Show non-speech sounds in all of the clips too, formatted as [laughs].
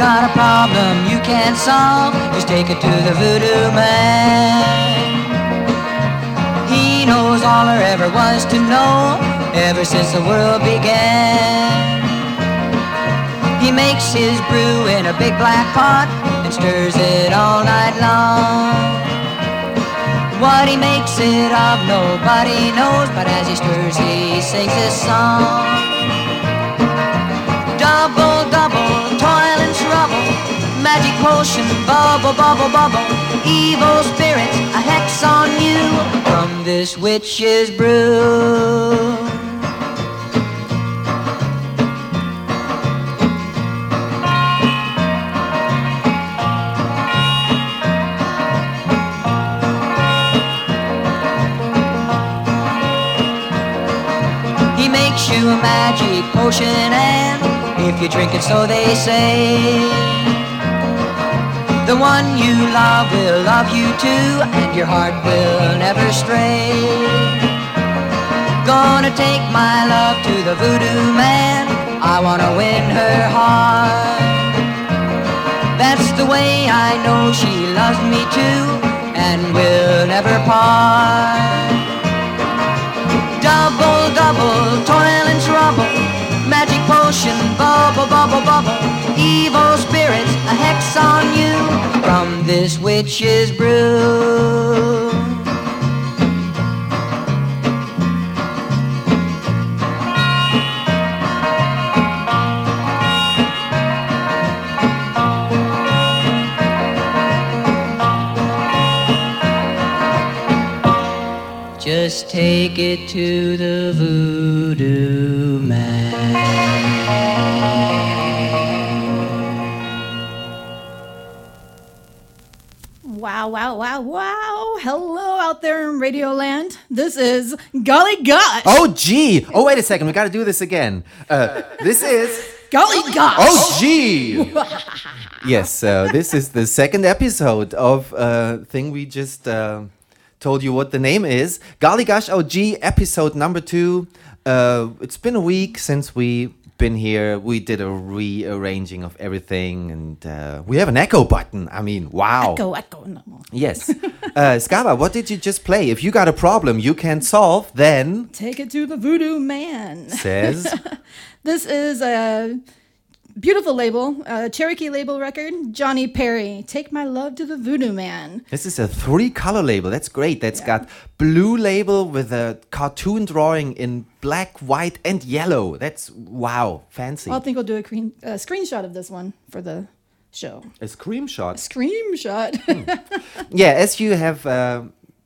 got a problem you can't solve, just take it to the voodoo man. He knows all there ever was to know, ever since the world began. He makes his brew in a big black pot and stirs it all night long. What he makes it of, nobody knows, but as he stirs, he sings this song. Magic potion, bubble, bubble, bubble, evil spirits, a hex on you. From this witch's brew. He makes you a magic potion and if you drink it so they say The one you love will love you too and your heart will never stray Gonna take my love to the voodoo man I wanna win her heart That's the way I know she loves me too and will never part Double, double, toil and trouble. Magic potion, bubble, bubble, bubble. Evil spirits, a hex on you from this witch's brew. Just take it to the voodoo man. Wow, wow, wow, wow. Hello out there in Radio Land. This is Golly Gosh. Oh, gee. Oh, wait a second. We got to do this again. Uh, this is. Golly Gosh. Oh, gee. yes, uh, this is the second episode of uh, thing we just uh, told you what the name is. Golly Gosh OG, episode number two. Uh, it's been a week since we been here. We did a rearranging of everything, and uh, we have an echo button. I mean, wow. Echo, echo. No. Yes. Uh, Skaba, what did you just play? If you got a problem you can't solve, then Take it to the voodoo man. says. [laughs] This is a beautiful label, a Cherokee label record. Johnny Perry, Take My Love to the Voodoo Man. This is a three color label. That's great. That's got blue label with a cartoon drawing in black, white, and yellow. That's wow, fancy. I think we'll do a, screen, a screenshot of this one for the show. a scream shot. Screenshot. Yeah, as you have uh,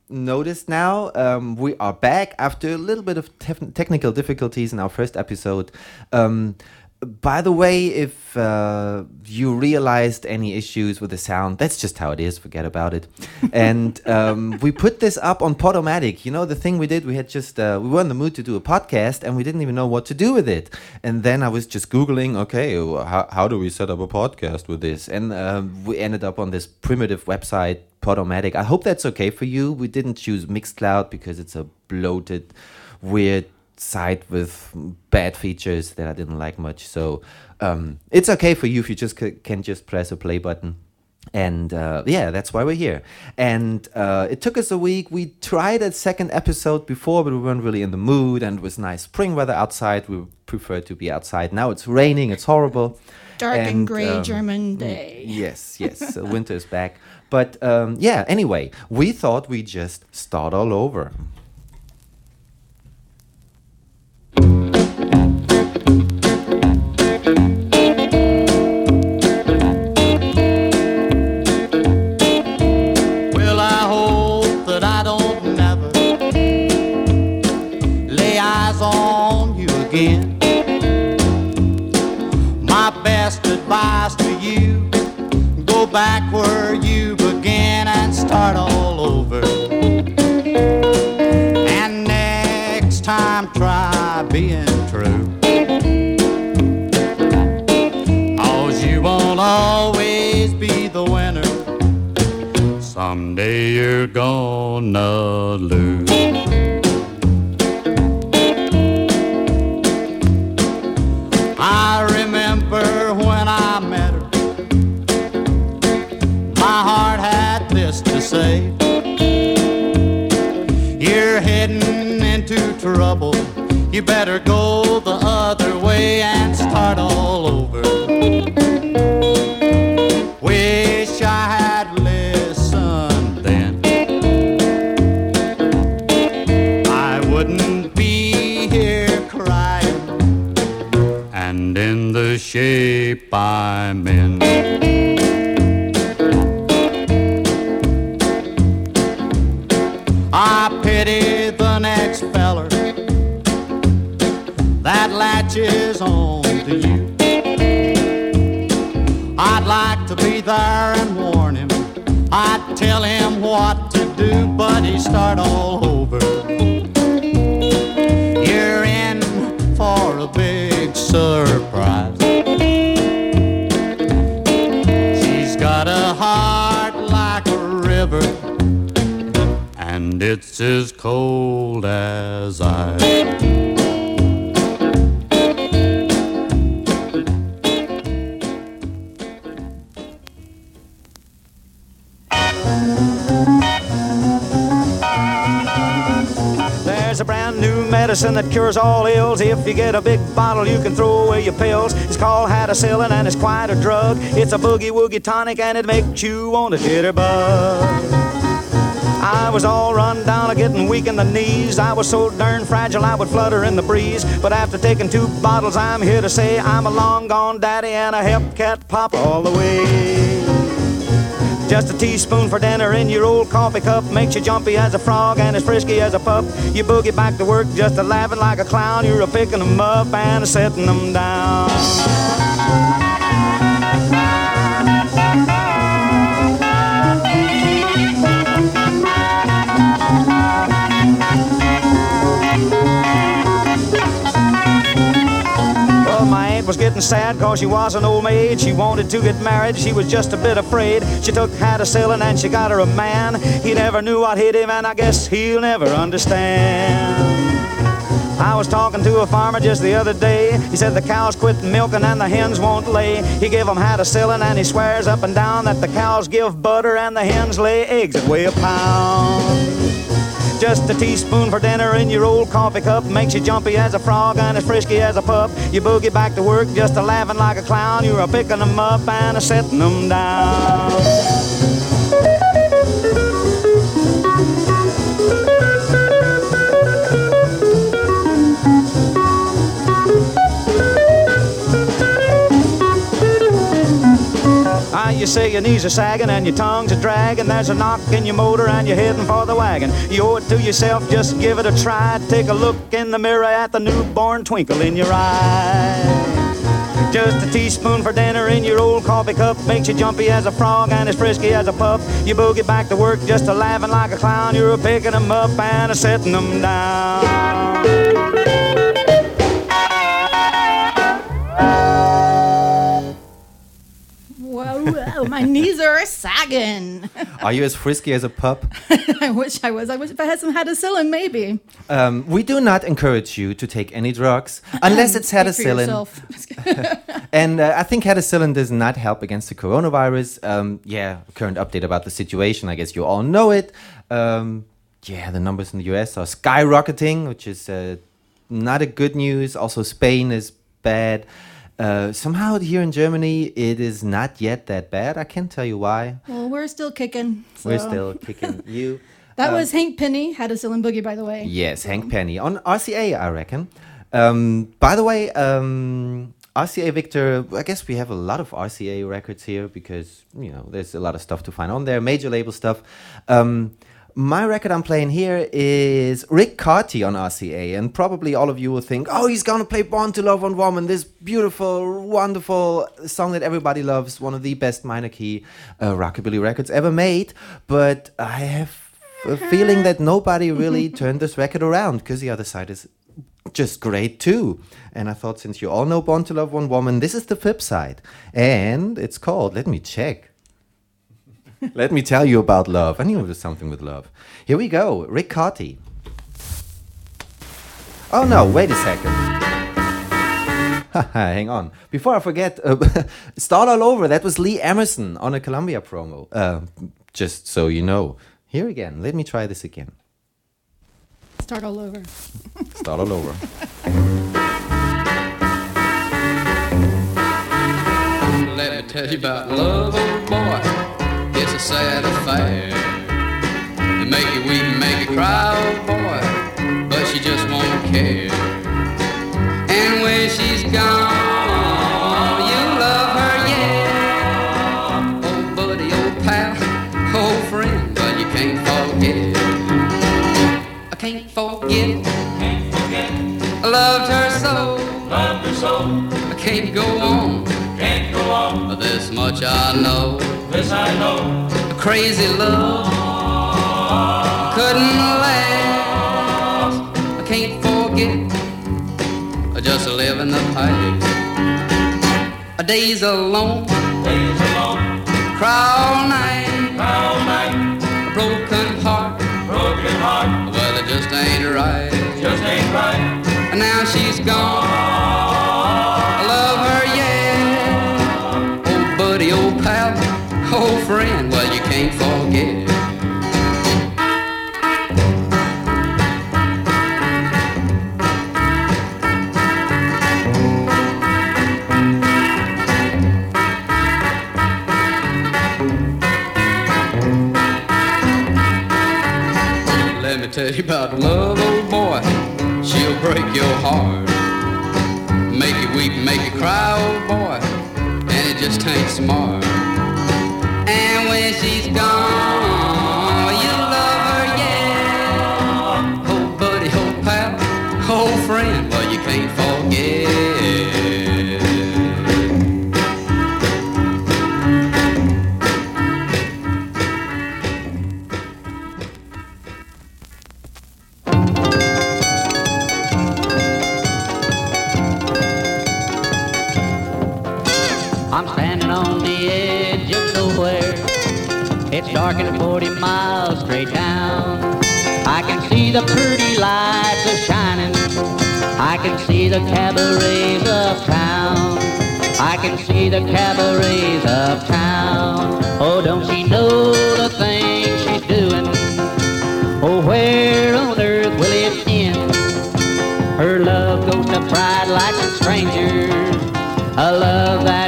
noticed now, um, we are back after a little bit of technical difficulties in our first episode. Um, by the way, if uh, you realized any issues with the sound, that's just how it is. Forget about it. And [laughs] um, we put this up on Podomatic. You know the thing we did. We had just uh, we were in the mood to do a podcast, and we didn't even know what to do with it. And then I was just googling, okay, how, how do we set up a podcast with this? And um, we ended up on this primitive website, Podomatic. I hope that's okay for you. We didn't choose Mixcloud because it's a bloated, weird site with bad features that I didn't like much. So um, it's okay for you if you just c- can just press a play button. And uh, yeah, that's why we're here. And uh, it took us a week. We tried a second episode before, but we weren't really in the mood. And it was nice spring weather outside. We prefer to be outside. Now it's raining. It's horrible. Dark and, And, gray um, German day. Yes, yes. winter is back. But um, yeah, anyway, we thought we'd just start all over. Back where you began and start all over. And next time, try being true. Cause you won't always be the winner. Someday you're gonna lose. You better go medicine that cures all ills. If you get a big bottle, you can throw away your pills. It's called Hadacillin and it's quite a drug. It's a boogie woogie tonic and it makes you want a jitterbug. I was all run down, a getting weak in the knees. I was so darn fragile, I would flutter in the breeze. But after taking two bottles, I'm here to say I'm a long gone daddy and a Hepcat pop all the way. Just a teaspoon for dinner in your old coffee cup makes you jumpy as a frog and as frisky as a pup. You boogie back to work just a laughing like a clown. You're a picking them up and a setting them down. Getting sad cause she was an old maid. She wanted to get married, she was just a bit afraid. She took Hadacillin and she got her a man. He never knew what hit him and I guess he'll never understand. I was talking to a farmer just the other day. He said the cows quit milking and the hens won't lay. He gave 'em Hadacillin and he swears up and down that the cows give butter and the hens lay eggs that weigh a pound. Just a teaspoon for dinner in your old coffee cup makes you jumpy as a frog and as frisky as a pup. You boogie back to work just a laughing like a clown. You're a picking 'em up and a setting 'em down. You say your knees are sagging and your tongue's a dragging. There's a knock in your motor and you're heading for the wagon. You owe it to yourself, just give it a try. Take a look in the mirror at the newborn twinkle in your eye. Just a teaspoon for dinner in your old coffee cup makes you jumpy as a frog and as frisky as a pup. You boogie back to work just a laughing like a clown. You're a picking 'em up and a setting 'em down. Whoa, whoa, my knees are sagging. Are you as frisky as a pup? [laughs] I wish I was. I wish if I had some Hadacillin, maybe. Um, we do not encourage you to take any drugs unless [laughs] it's Hadacillin. [laughs] And uh, I think Hadacillin does not help against the coronavirus. Um, yeah, current update about the situation. I guess you all know it. Um, yeah, the numbers in the US are skyrocketing, which is uh, not a good news. Also, Spain is bad. Uh, somehow here in Germany, it is not yet that bad. I can't tell you why. well, we're still kicking. We're still kicking [laughs] you. That was Hank Penny, had a Hadacillin Boogie, by the way. Yes, Hank Penny on RCA, I reckon. Um, by the way, um, RCA Victor, I guess we have a lot of RCA records here because, you know, there's a lot of stuff to find on there, major label stuff. Um, my record I'm playing here is Ric Cartey on RCA, and probably all of you will think, oh, he's gonna play Born to Love One Woman, this beautiful, wonderful song that everybody loves, one of the best minor key uh, rockabilly records ever made. But I have a feeling that nobody really [laughs] turned this record around because the other side is just great too. And I thought, since you all know Born to Love One Woman, this is the flip side. And it's called, let me check. Let me tell you about love. I knew it was something with love. Here we go Ric Cartey. Oh no, wait a second. [laughs] Hang on. Before I forget, uh, [laughs] start all over. That was Lee Emerson on a Columbia promo. Uh, just so you know. Here again. Let me try this again. Start all over. [laughs] Start all over. Let me tell you about love, old boy. It's a sad affair. It make you weep and make you cry, old boy. But she just won't care. And when she's gone, you love her, yeah. Old buddy, old pal, old friend, but you can't forget. I can't forget. I loved her so. Loved her so, I can't go on. can't go on. But this much I know, This I know, a crazy love couldn't last. I can't forget, I just live in the past. A day's alone, days alone, cry all night, all night, a broken heart, broken heart, well it just ain't right. just ain't right. And now she's gone. Friend, well, you can't forget. Let me tell you about love, old boy. She'll break your heart. Make you weep, make you cry, old boy. And it just ain't smart. And when she's gone, It's 40 miles straight down. I can see the pretty lights are shining. I can see the cabarets of town. I can see the cabarets of town. Oh, don't she know the things she's doing? Oh, where on earth will it end? Her love goes to pride like a strangers. A love that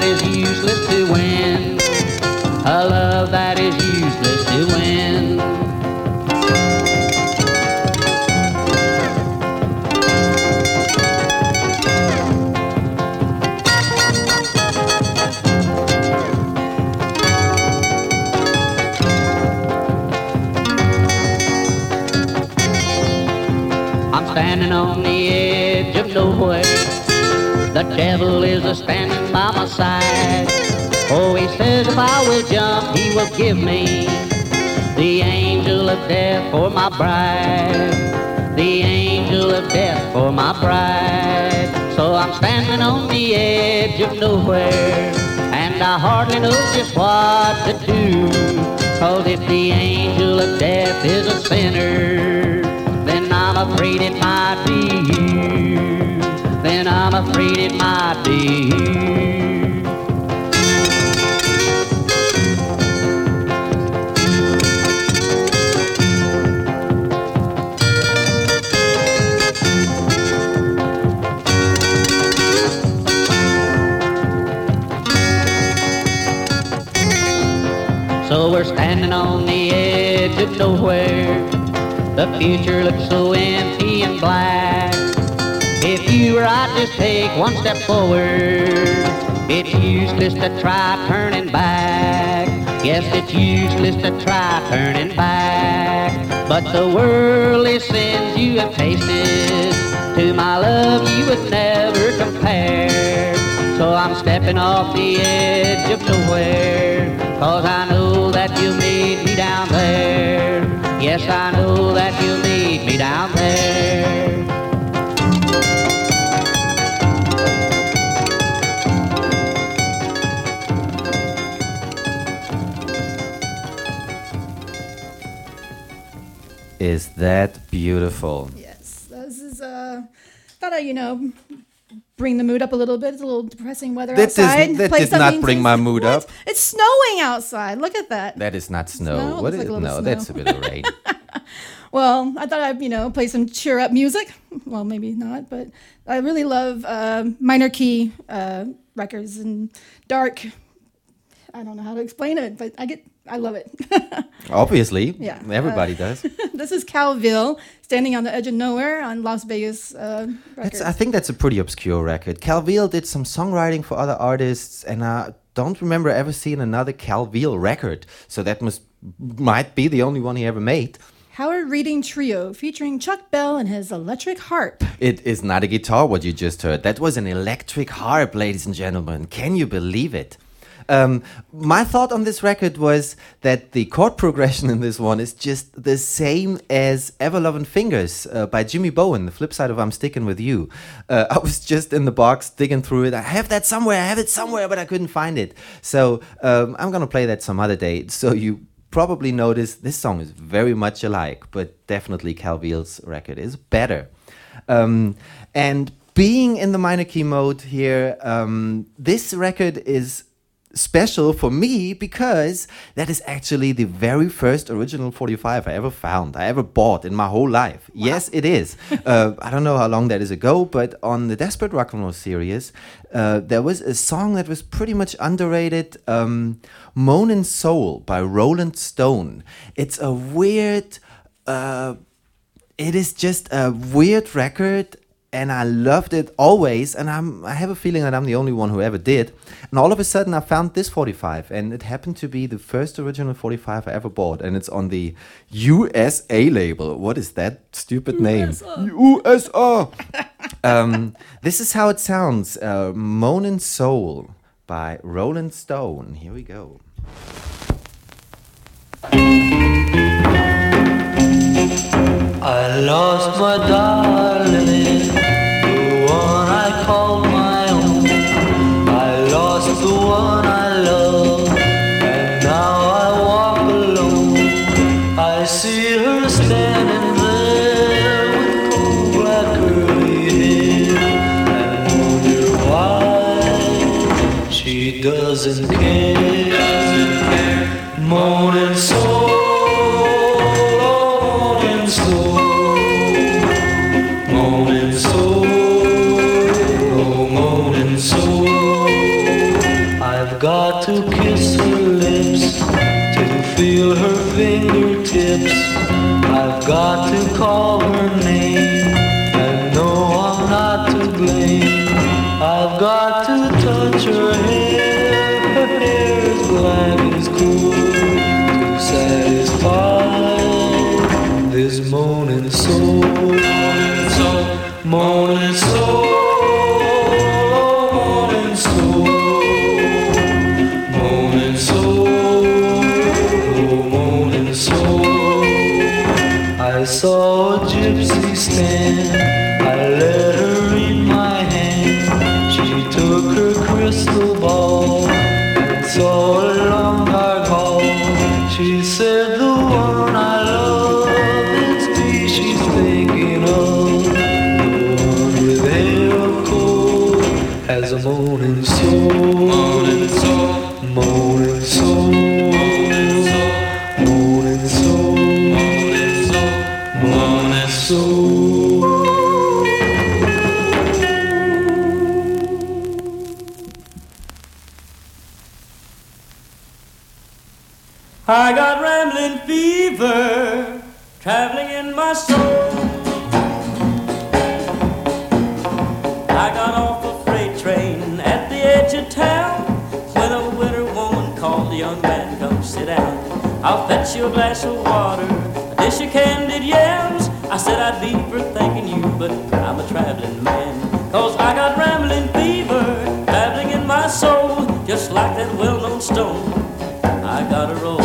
standing on the edge of nowhere. The devil is a standing by my side. Oh, he says if I will jump, he will give me the angel of death for my bride. The angel of death for my bride. So I'm standing on the edge of nowhere. And I hardly know just what to do. Cause if the angel of death is a sinner, I'm afraid it might be you. Then I'm afraid it might be you. So we're standing on the edge of nowhere. The future looks so empty and black. If you or I just take one step forward, it's useless to try turning back. Yes, it's useless to try turning back. But the worldly sins you have tasted, to my love you would never compare. So I'm stepping off the edge of nowhere, cause I know that you'll meet me down there. Yes, I know that you'll meet me down there. Is that beautiful? Yes, this is uh, thought I, you know, bring the mood up a little bit. It's a little depressing weather That outside. that Play did not bring my mood What? up. It's snowing outside. Look at that. That is not snow. Snow? What is like no? snow. That's a bit of rain. [laughs] Well, I thought I'd you know play some cheer up music. [laughs] Well, maybe not, but I really love uh, minor key uh, records and dark. I don't know how to explain it, but I get I love it. [laughs] Obviously, Yeah. everybody does. [laughs] this is Cal Veale standing on the edge of nowhere on Las Vegas uh, I think that's a pretty obscure record. Cal Veale did some songwriting for other artists, and I don't remember ever seeing another Cal Veale record. So that must might be the only one he ever made. Howard Reading Trio featuring Chuck Bell and his electric harp. It is not a guitar, what you just heard. That was an electric harp, ladies and gentlemen. Can you believe it? Um, my thought on this record was that the chord progression in this one is just the same as Ever Loving Fingers uh, by Jimmy Bowen, the flip side of I'm Sticking With You. Uh, I was just in the box digging through it. I have that somewhere, I have it somewhere, but I couldn't find it. So um, I'm gonna play that some other day. So you probably notice this song is very much alike, but definitely Cal Veale's record is better. Um, and being in the minor key mode here, um, this record is special for me because that is actually the very first original 45 I ever found, I ever bought in my whole life. Yes, it is. uh, I don't know how long that is ago, but on the Desperate Rock and Roll series, uh, there was a song that was pretty much underrated um, Moanin' Soul by Roland Stone. It's a weird. Uh, it is just a weird record and I loved it always and I'm I have a feeling that I'm the only one who ever did. And all of a sudden I found this 45 and it happened to be the first original 45 I ever bought and it's on the USA label. What is that stupid name? USA [laughs] um, this is how it sounds uh, Moanin' Soul by Roland Stone. Here we go. I lost my darling, doesn't care. Moaning soul, moaning soul, moaning soul, oh moaning oh, soul. I've got to kiss her lips to feel her fingertips. I've got to crystal I'll fetch you a glass of water, a dish of candied yams. I said I'd be for thanking you, but I'm a traveling man. Cause I got rambling fever, traveling in my soul, just like that well-known stone. I gotta roll.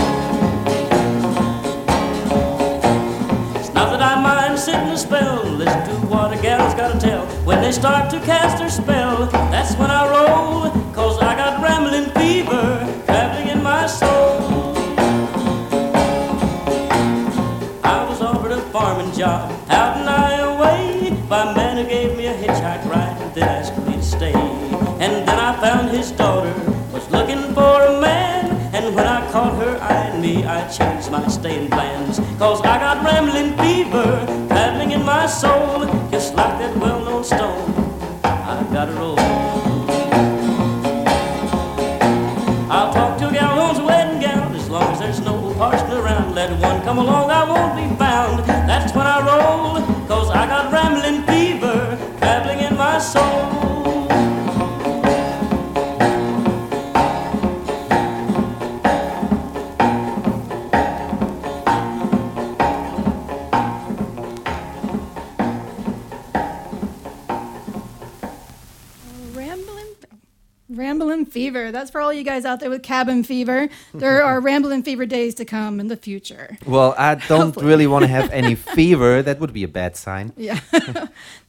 It's not that I mind sitting a spell, listen to what a gal's gotta tell. When they start to cast their spell, that's when I roll. Gave me a hitchhike ride and then asked me to stay. And then I found his daughter was looking for a man. And when I caught her eyeing me, I changed my staying plans. Cause I got rambling fever paddling in my soul, just like that well known stone. I gotta roll. That's for all you guys out there with cabin fever. There are [laughs] Ramblin' Fever days to come in the future. Well, I don't [laughs] Hopefully. really want to have any fever. That would be a bad sign. [laughs] Yeah.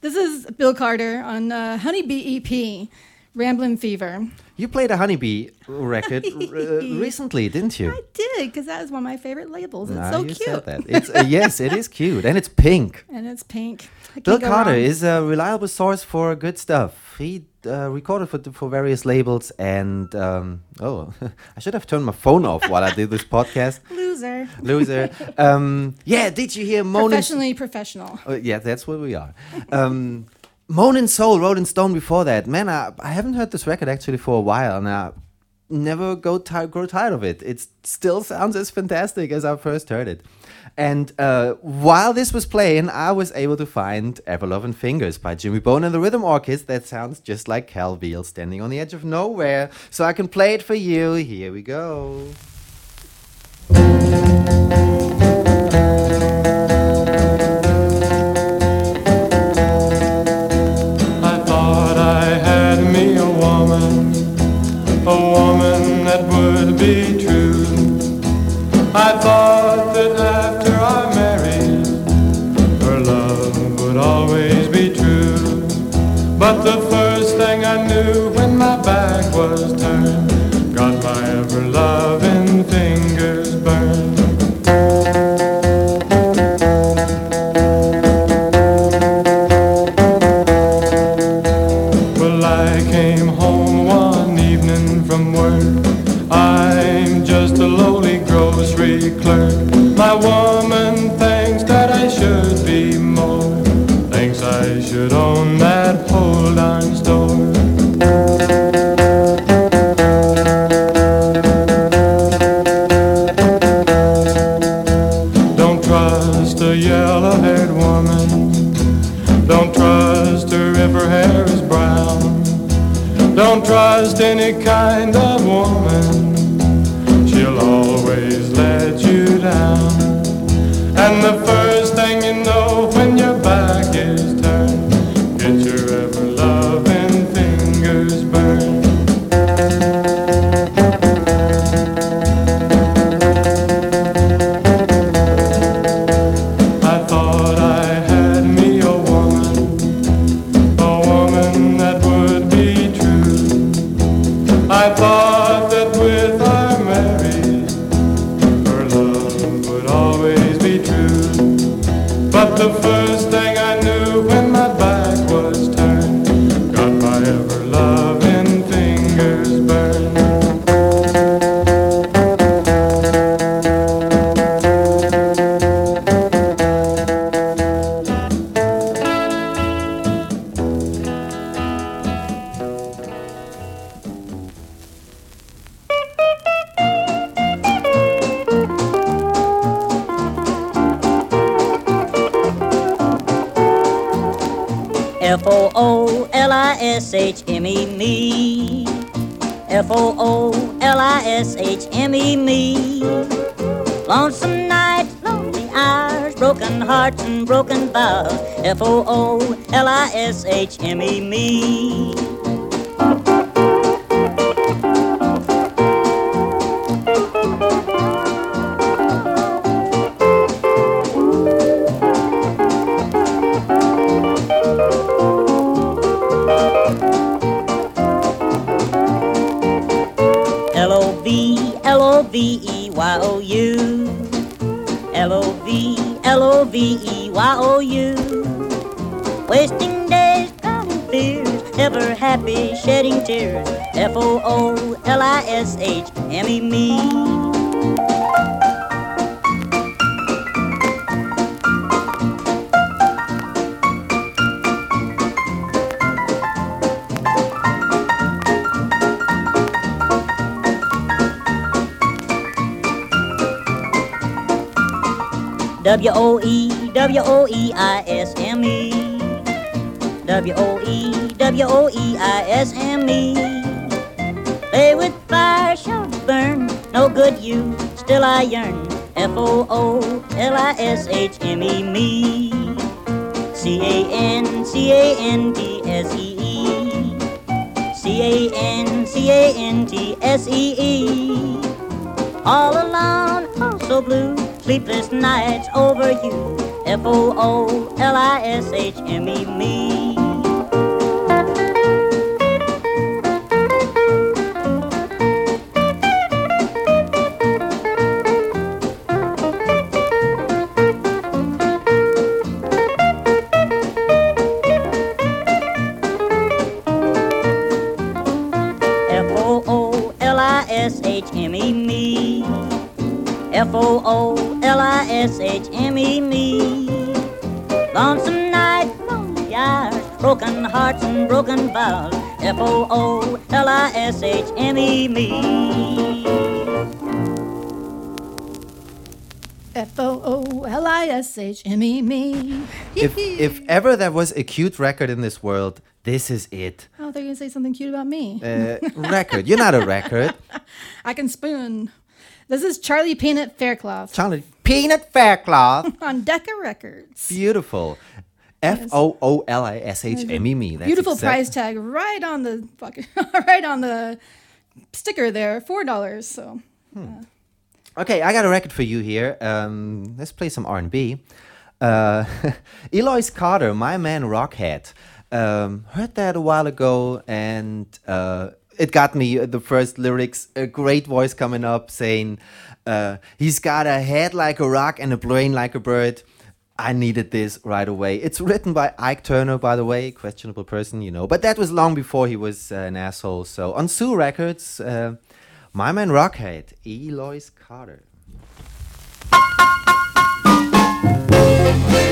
this is Bill Carter on uh, Honee B EP, Ramblin' Fever. You played a Honee B record uh, recently, didn't you? I did, because that is one of my favorite labels. It's Now so you cute. said that. It's, uh, yes, it is cute. And it's pink. And it's pink. Bill Carter wrong. is a reliable source for good stuff. He uh, recorded for, for various labels and um, oh, [laughs] I should have turned my phone off while I did this podcast. [laughs] Loser. Loser. Um, yeah, did you hear Moanin'? Professionally professional. Oh, yeah, that's what we are. Um, Moanin' Soul, Roland Stone before that. Man, I, I haven't heard this record actually for a while and I never go grow tired of it. It still sounds as fantastic as I first heard it. And uh, while this was playing, I was able to find Ever Loving Fingers by Jimmy Bowen and the Rhythm Orchestra. That sounds just like Cal Veale standing on the edge of nowhere. So I can play it for you. Here we go. S H M E me. F O O L I S H M E me. Lonesome nights, lonely hours, broken hearts and broken vows. F O O L I S H M E me. M E me. If if ever there was a cute record in this world, this is it. Oh, they're gonna say something cute about me. Uh, record. You're not a record. [laughs] I can spoon. This is Charlie Peanut Faircloth Charlie Peanut Faircloth. [laughs] on Decca Records. Beautiful. F O O L I S H M E me. That's Beautiful exact- price tag right on the fucking [laughs] right on the sticker there. Four dollars. So Okay, I got a record for you here. Um, let's play some R and B. Uh, [laughs] Eloise Carter, my man Rockhead. Um, heard that a while ago, and uh, it got me uh, the first lyrics. A great voice coming up saying, uh, "He's got a head like a rock and a brain like a bird." I needed this right away. It's written by Ike Turner, by the way, questionable person, you know. But that was long before he was uh, an asshole. So on Sue Records, uh, my man Rockhead, Eloise Carter. He's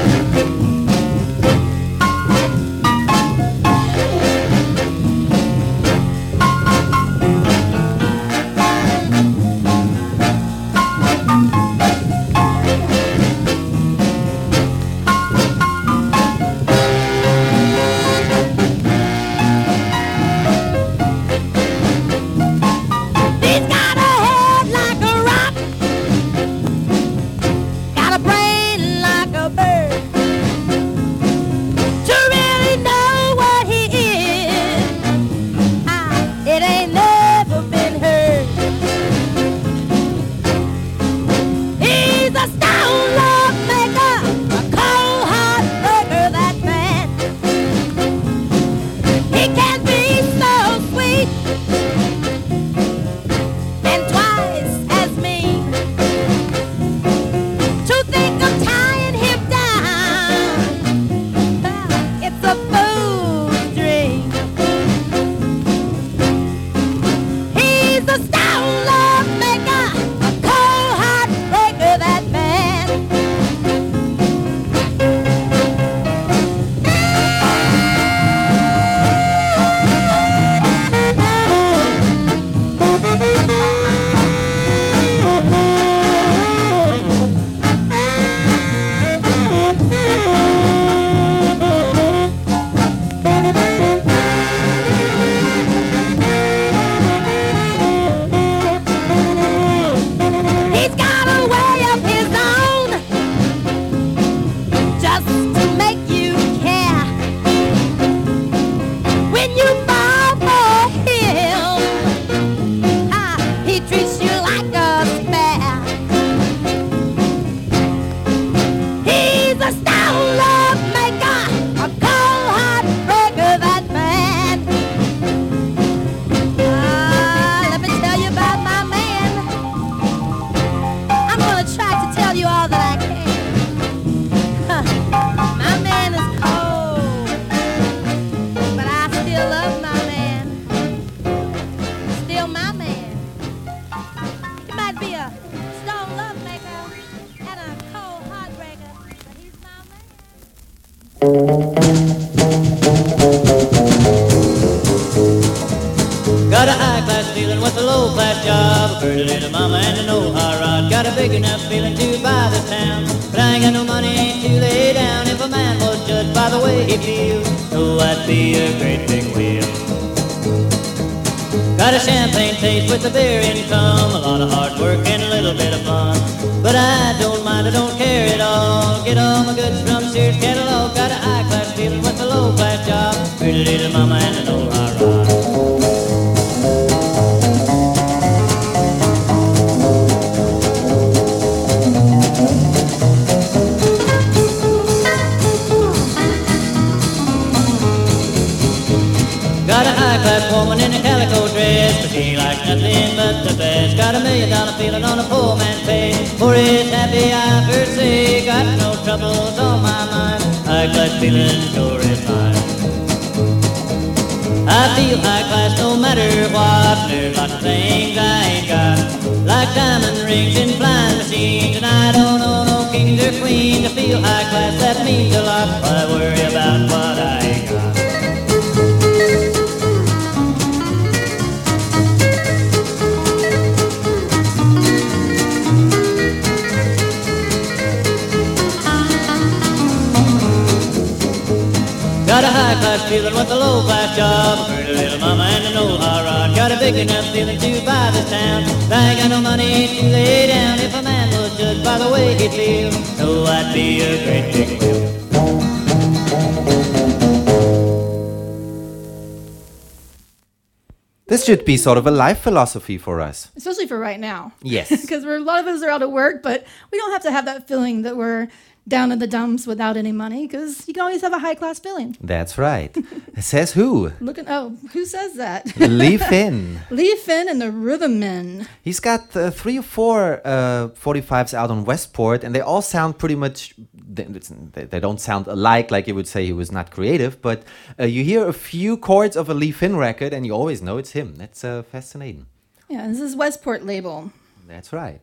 should be sort of a life philosophy for us. Especially for right now. Yes. [laughs] Because a lot of us are out of work, but we don't have to have that feeling that we're down in the dumps without any money because you can always have a high class feeling. That's right. [laughs] says who? Looking. Oh, who says that? Lee [laughs] Finn. Lee Finn and the Rhythm Men. He's got uh, three or four uh, 45s out on Westport, and they all sound pretty much they, don't sound alike like you would say he was not creative but uh, you hear a few chords of a lee finn record and you always know it's him. That's uh, fascinating. Yeah this is westport label. That's right.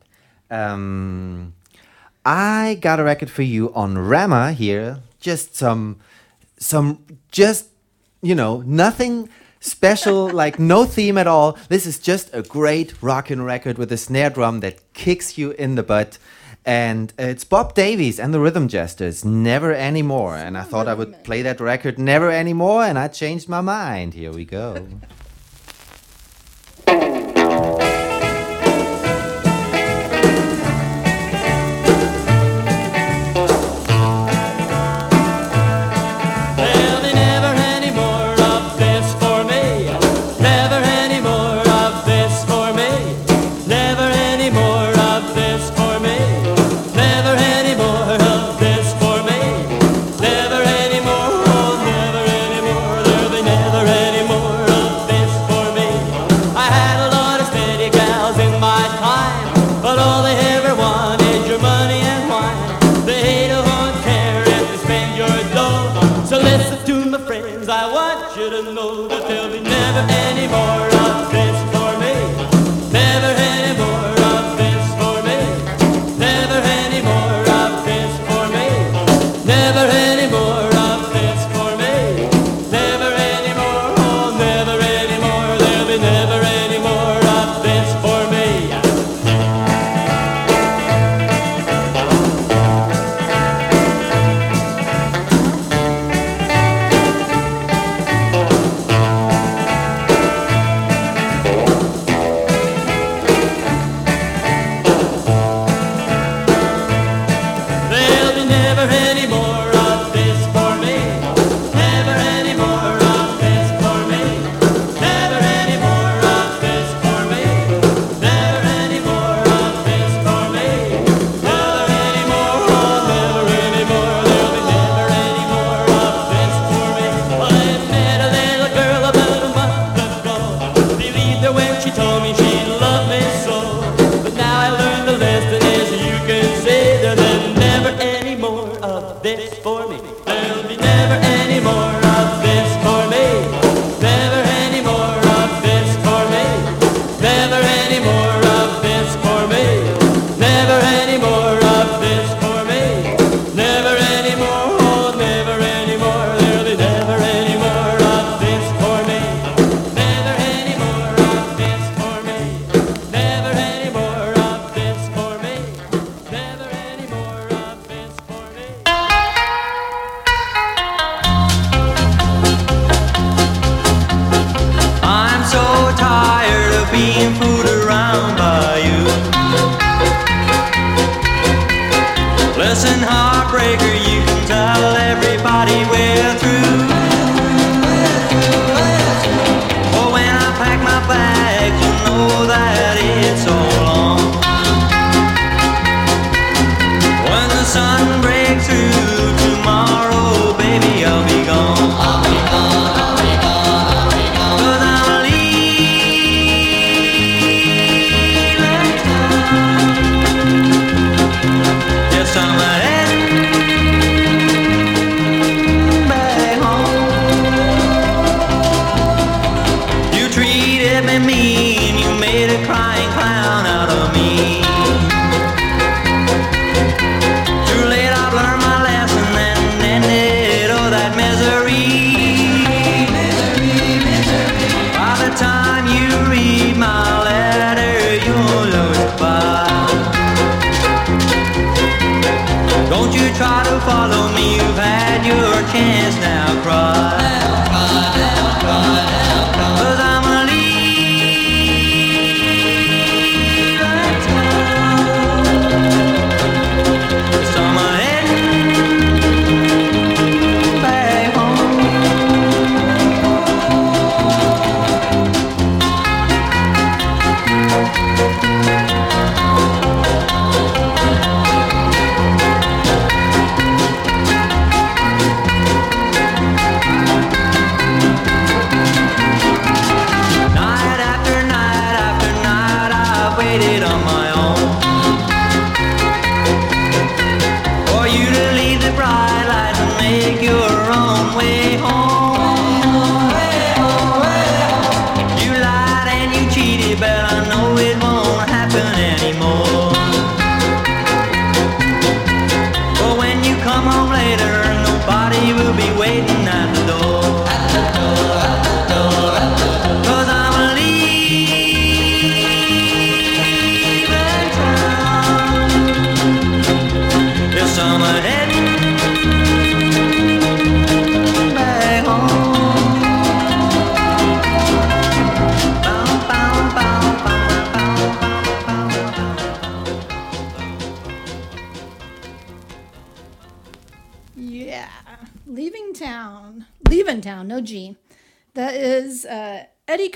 Um, i got a record for you on rama here. Just some some just you know nothing special, [laughs] like no theme at all. This is just a great rockin' record with a snare drum that kicks you in the butt and it's Bob Davies and the Rhythm Jesters, Never Anymore. And I thought I would play that record, Never Anymore, and I changed my mind. Here we go.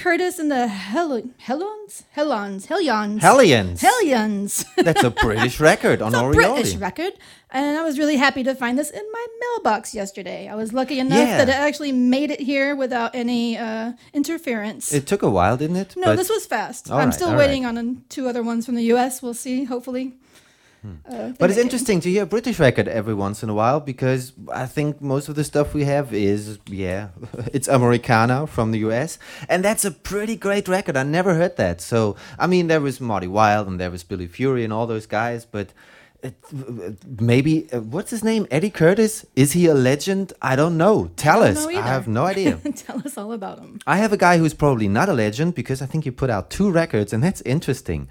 Curtis and the Hel- Helons, Helons, Hellions, Hellions. Hellions. That's a [laughs] British record on It's a Oriole. British record, and I was really happy to find this in my mailbox yesterday. I was lucky enough Yeah. that it actually made it here without any uh, interference. It took a while, didn't it? no, But- this was fast. All I'm right, still all waiting on two other ones from the U.S. We'll see. Hopefully. Uh, But it's interesting to hear a British record every once in a while because I think most of the stuff we have is, yeah, [laughs] it's Americana from the US. And that's a pretty great record. I never heard that. So, I mean, there was Marty Wilde and there was Billy Fury and all those guys, but. It, maybe uh, what's his name? Eddie Curtis? Is he a legend? I don't know. Tell don't us. know I have no idea. [laughs] Tell us all about him. I have a guy who's probably not a legend because I think he put out two records, and that's interesting.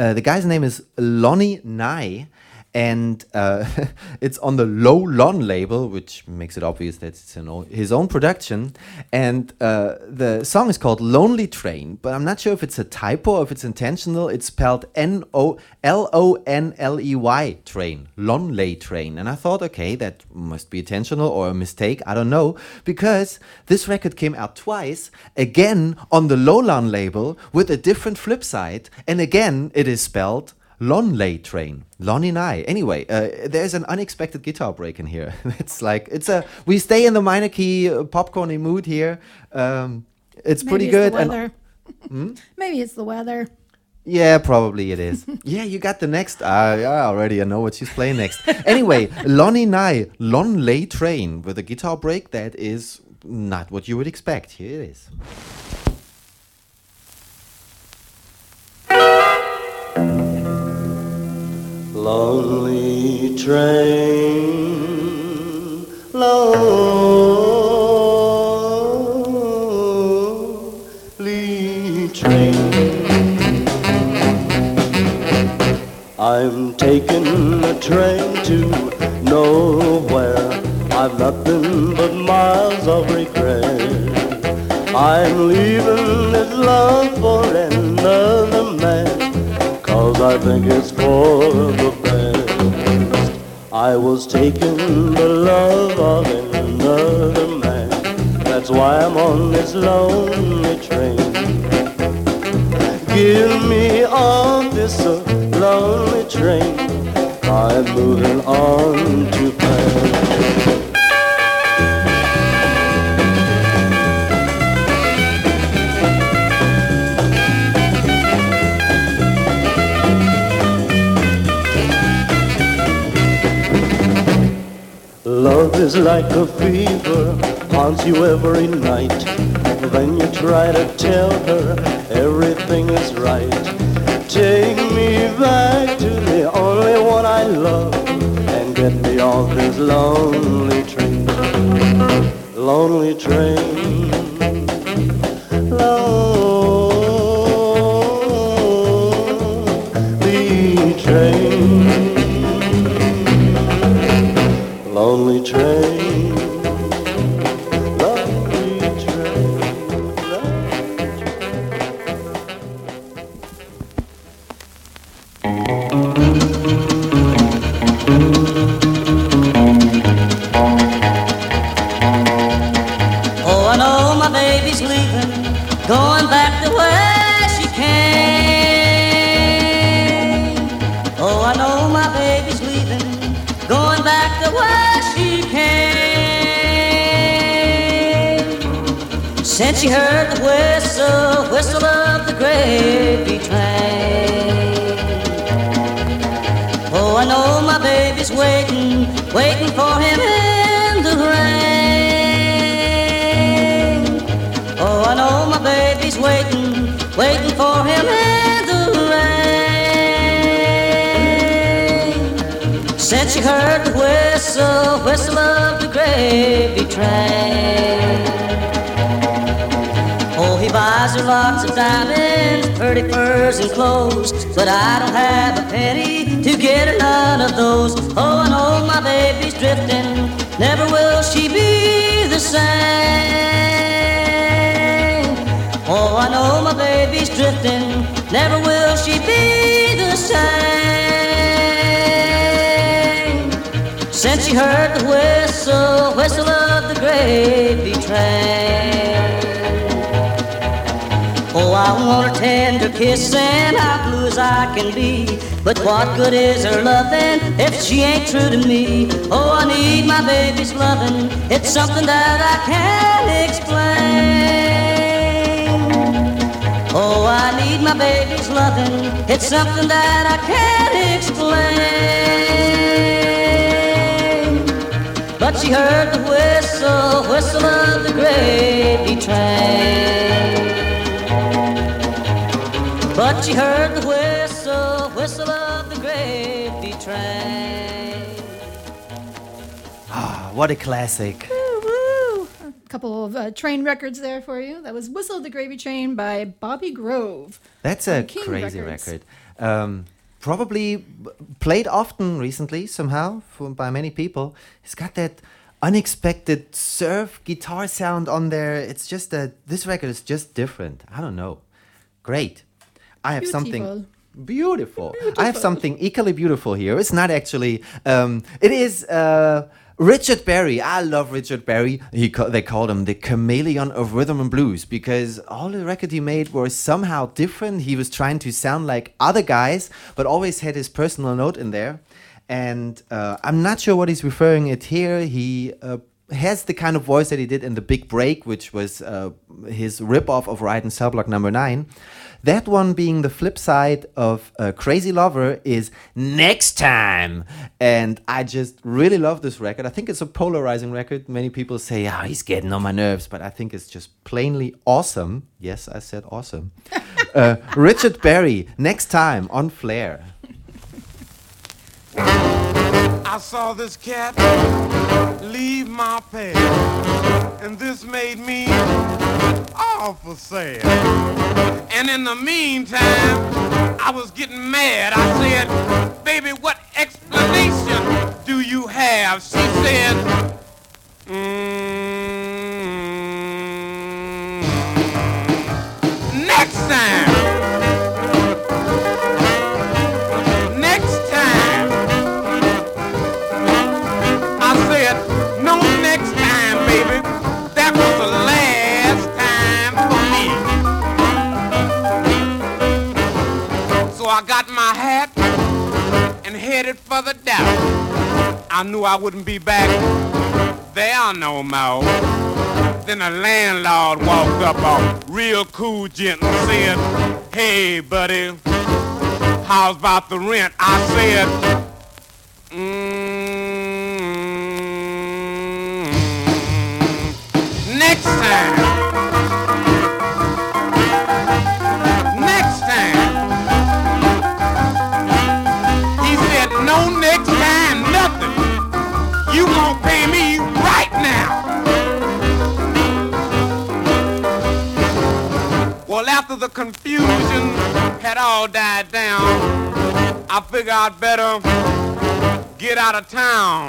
Uh, the guy's name is Lonny Nye, and uh, [laughs] it's on the Lo-Lon label, which makes it obvious that it's o- his own production. And uh, the song is called Lonely Train, but I'm not sure if it's a typo or if it's intentional. It's spelled N O L O N L E Y train, Lonely Train. And I thought, okay, that must be intentional or a mistake. I don't know, because this record came out twice, again on the Lo-Lon label with a different flip side, and again it is spelled Lonely Train, Lonny Nye. Anyway, uh, there's an unexpected guitar break in here. [laughs] it's like it's a we stay in the minor key uh, popcorny mood here. Um, it's Maybe pretty it's good. The and- weather. [laughs] Hmm? [laughs] Maybe it's the weather. yeah, probably it is. yeah, you got the next. Uh, I already I know what she's playing next. anyway, Lonny Nye, Lonley Train with a guitar break that is not what you would expect. Here it is. Lonely train, lonely train. I'm taking a train to nowhere. I've nothing but miles of regret. I'm leaving this love for another I think it's for the best. I was taking the love of another man. That's why I'm on this lonely train. Give me off this uh, lonely train. I'm moving on is like a fever, haunts you every night. Then you try to tell her everything is right. Take me back to the only one I love and get me off this lonely train. Lonely train. She heard the whistle, whistle of the gravy train. Oh, he buys her lots of diamonds, pretty furs and clothes, but I don't have a penny to get her none of those. Oh, I know my baby's drifting, never will she be the same. Oh, I know my baby's drifting, never will she be the same. She heard the whistle, whistle of the gravy train. Oh, I want a tender kiss and how blue as I can be. But what good is her loving if she ain't true to me? Oh, I need my baby's loving. It's something that I can't explain. Oh, I need my baby's loving. It's something that I can't explain. She heard the whistle, whistle of the gravy train. But she heard the whistle, whistle of the gravy train. Ah, what a classic. Woo, woo. A couple of uh, train records there for you. That was Whistle of the Gravy Train by Bobby Grove. That's a crazy Records. record. Um, probably played often recently somehow for, by many people. It's got that unexpected surf guitar sound on there. It's just that this record is just different. I don't know. Great. I have something beautiful. I have something equally beautiful here. It's not actually. Um, it is. Uh, Richard Berry, I love Richard Berry. He ca- they called him the chameleon of rhythm and blues because all the records he made were somehow different. He was trying to sound like other guys, but always had his personal note in there. And uh, I'm not sure what he's referring it here. He uh, has the kind of voice that he did in the Big Break, which was uh, his ripoff of Riot in Cell Block Number Nine. That one being the flip side of uh, Crazy Lover is Next Time. And I just really love this record. I think it's a polarizing record. Many people say, ah, he's getting on my nerves, but I think it's just plainly awesome. Yes, I said awesome. [laughs] uh, Richard Berry, Next Time on Flair. [laughs] I saw this cat leave my path, and this made me awful sad. And in the meantime, I was getting mad. I said, baby, what explanation do you have? She said, "Mm, I knew I wouldn't be back there no more. Then the landlord walked up all real cool gent and said, Hey buddy, how's about the rent? I said, "Mm, the confusion had all died down, I figured I'd better get out of town.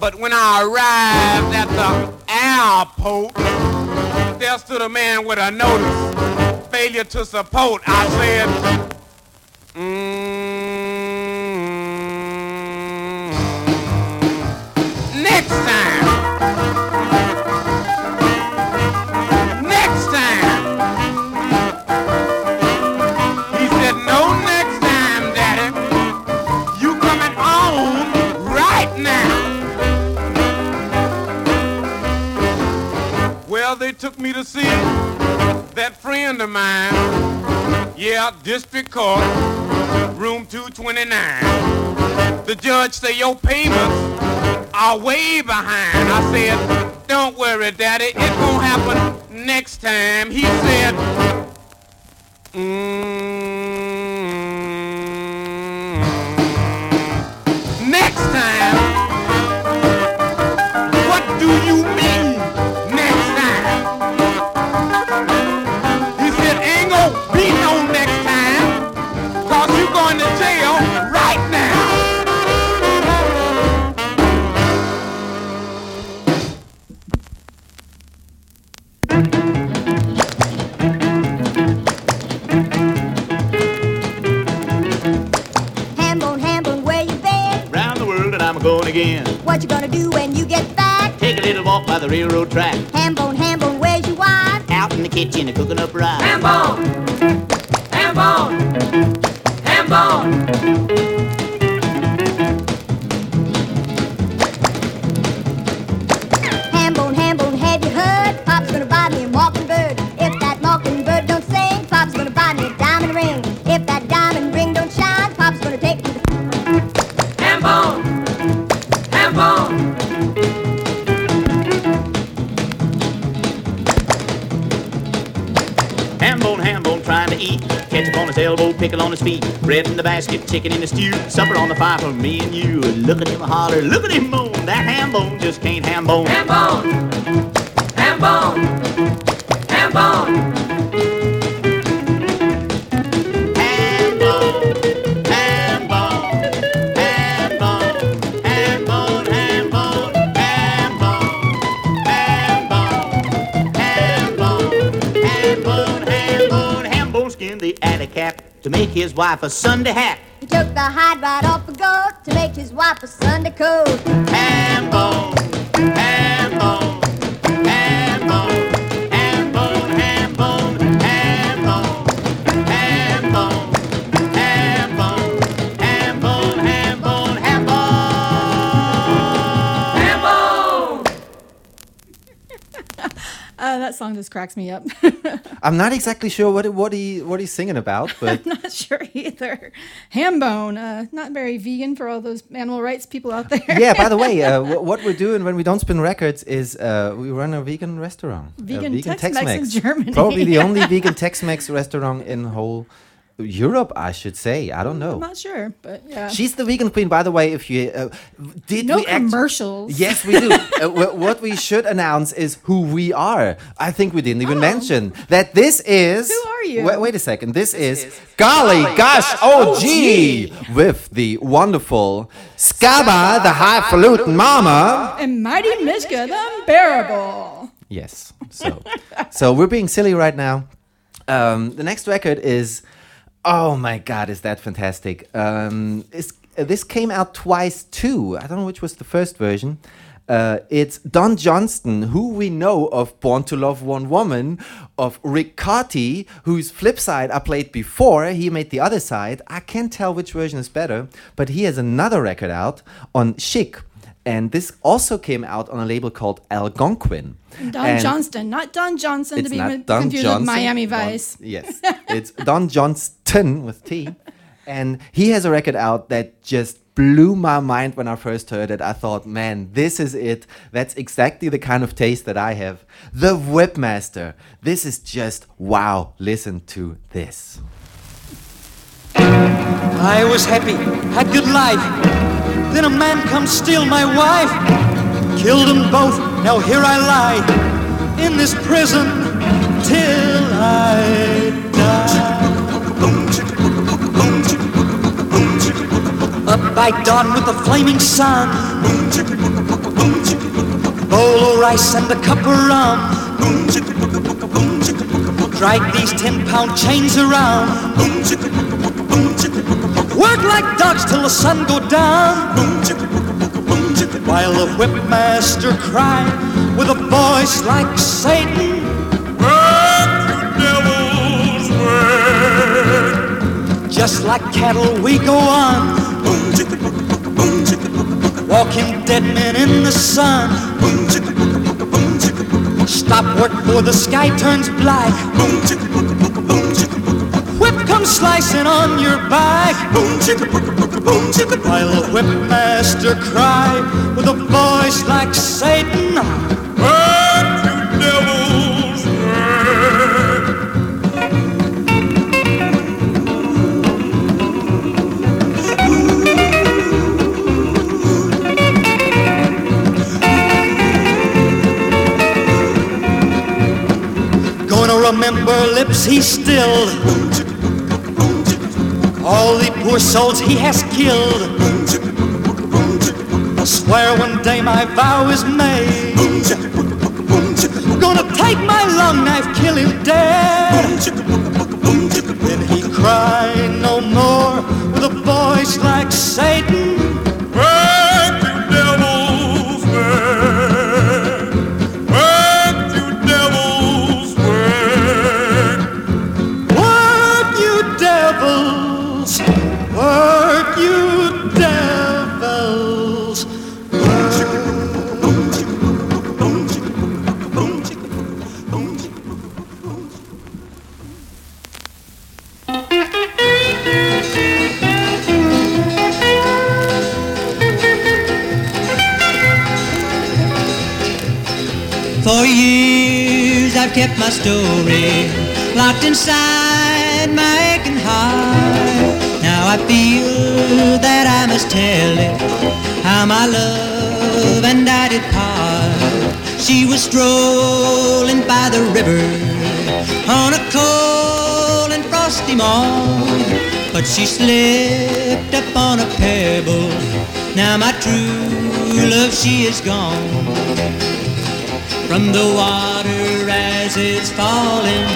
But when I arrived at the airport, there stood a man with a notice, failure to support. I said, "Mm, took me to see that friend of mine. Yeah, district court, room 229. The judge say your payments are way behind. I said, don't worry, Daddy, it won't happen next time. He said, "Mm, What you gonna do when you get back? Take a little walk by the railroad track. Hambone, Hambone, where's your wife? Out in the kitchen cooking up rice. Hambone! Hambone! Hambone! Hambone, his feet. Bread in the basket, chicken in the stew. Supper on the fire for me and you. Look at him holler, look at him moan. That Hambone just can't Hambone. Hambone! Hambone! Hambone! Hambone, wife a Sunday hat. He took the hide right off a goat to make his wife a Sunday coat. Ham bone, ham bone, ham bone. Uh, that song just cracks me up. I'm not exactly sure what what he what he's singing about, [laughs] but I'm not sure either. Hambone, uh, not very vegan for all those animal rights people out there. yeah. By the way, uh, [laughs] wh- what we're doing when we don't spin records is uh, we run a vegan restaurant. a Vegan Tex-Mex in Germany, Probably the only [laughs] vegan Tex-Mex restaurant in whole Europe, I should say. I don't know. I'm not sure, but yeah. She's the vegan queen, by the way. If you uh, did, no we act- commercials. Yes, we do. [laughs] uh, what we should announce is who we are. I think we didn't even mention that this is. Who are you? Wait, wait a second. This, is, Golly Gosh OG with the wonderful Scaba, the highfalutin mama. And Mighty Mishka, the unbearable. Yes. So, so we're being silly right now. Um, the next record is, oh my god, is that fantastic? Um, uh, this came out twice too. I don't know which was the first version. Uh, it's Don Johnston, who we know of Born to Love One Woman, of Ric Cartey, whose flip side I played before. He made the other side. I can't tell which version is better, but he has another record out on Chic. And this also came out on a label called Algonquin. Don And Johnston, not Don Johnson to be Don confused Johnson. with Miami Don- Vice. yes, it's Don Johnston with T, and he has a record out that just blew my mind when I first heard it. I thought, man, this is it. That's exactly the kind of taste that I have. The Whipmaster. This is just wow. Listen to this. I was happy, had good life. Then a man come steal my wife. Killed them both, now here I lie in this prison till I die. By dawn with the flaming sun. Bowl of rice and a cup of rum. Drag these ten pound chains around. Work like dogs till the sun go down. While the whipmaster cried with a voice like Satan. Work, devils, work. Just like cattle, we go on. Walking dead men in the sun. Boom, chicka, booka, booka, boom, chicka, booka, booka. Stop work for the sky turns black. Boom, chicka, booka, booka, boom, chicka, booka, booka. Whip comes slicing on your back. Boom, chicka, booka, booka, boom, chicka, booka. While the whipmaster cried with a voice like Satan. Work, remember lips he stilled. All the poor souls he has killed. I swear one day my vow is made. Gonna take my long knife, kill him dead. Then he cried no more with a voice like Satan. For years I've kept my story locked inside my aching heart. Now I feel that I must tell it how my love and I did part. She was strolling by the river on a cold and frosty morn, but she slipped upon a pebble. Now my true love she is gone from the water as it's falling.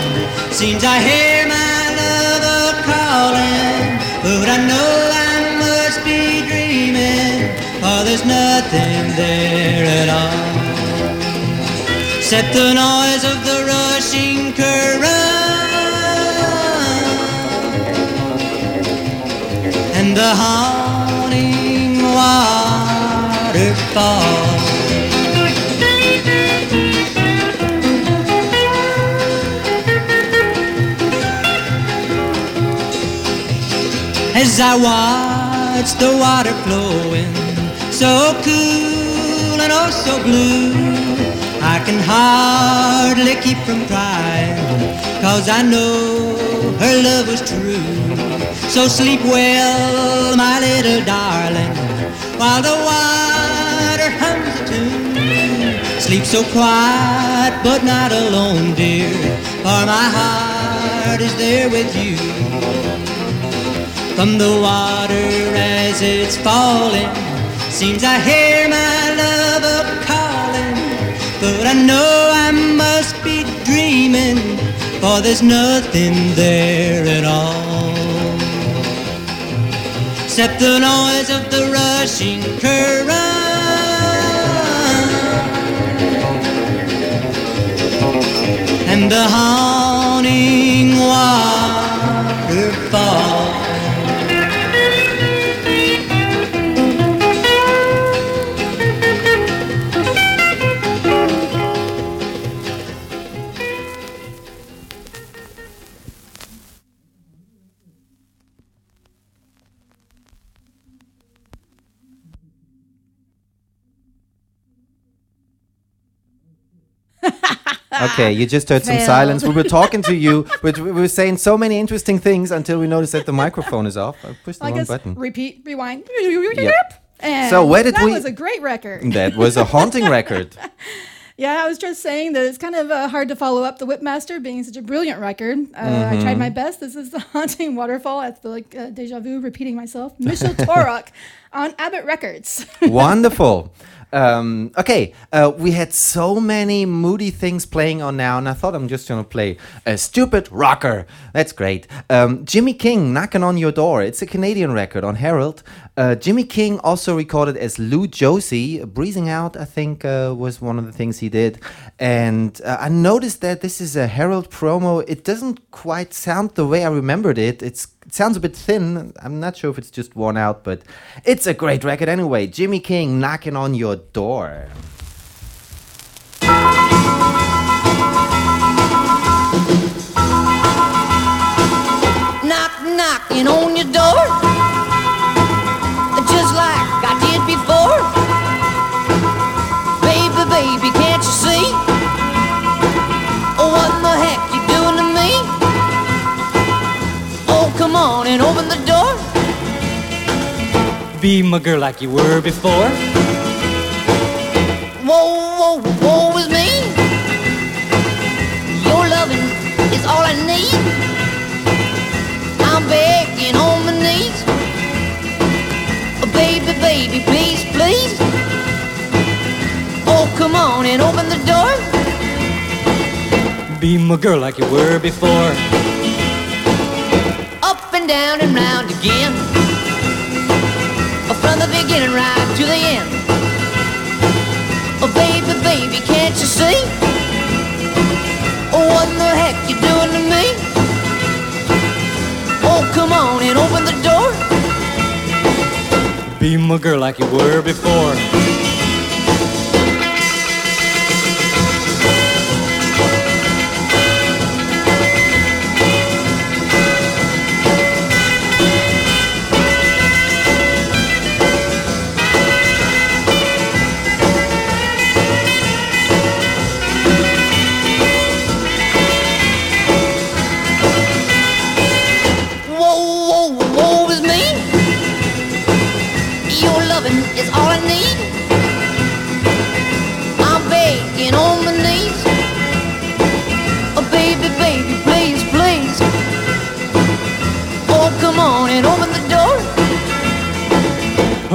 Seems I hear my lover calling, but I know I must be dreaming, for there's nothing there at all. Except the noise of the rushing current and the haunting waterfall. As I watch the water flowing, so cool and oh so blue. I can hardly keep from crying, cause I know her love was true. So sleep well, my little darling, while the water hums a tune. Sleep so quiet, but not alone, dear, for my heart is there with you from the water as it's falling, seems I hear my lover calling. But I know I must be dreaming, for there's nothing there at all. Except the noise of the rushing current and the haunting water. Okay, you just heard some silence. We were talking to you, [laughs] but we were saying so many interesting things until we noticed that the microphone is off. I pushed the I wrong guess button. repeat, rewind. Yep. And So where did that we- was a great record. That was a haunting record. [laughs] Yeah, I was just saying that it's kind of uh, hard to follow up the Whipmaster being such a brilliant record. Uh, I tried Mhm. my best. This is the [laughs] haunting waterfall. I feel like uh, deja vu, repeating myself. Mitchell Torok on Abbott Records. Wonderful. Um, okay, uh, we had so many moody things playing on now, and I thought I'm just gonna play a stupid rocker. That's great. Um, Jimmy King, knocking on your door. It's a Canadian record on Herald. Uh, Jimmy King also recorded as Lou Josie. Breezing Out, I think, uh, was one of the things he did. And uh, I noticed that this is a Herald promo. It doesn't quite sound the way I remembered it. It's it sounds a bit thin. I'm not sure if it's just worn out, but it's a great record anyway. Jimmy King knocking on your door. knock, knocking on your door, Be my girl like you were before. Whoa, whoa, whoa is me. Your loving is all I need. I'm begging on my knees. Oh, baby, baby, please, please. Oh, come on and open the door. Be my girl like you were before. Up and down and round again. Beginning right to the end. Oh, baby, baby, can't you see? Oh, what the heck you doing to me? Oh, come on and open the door. Be my girl like you were before.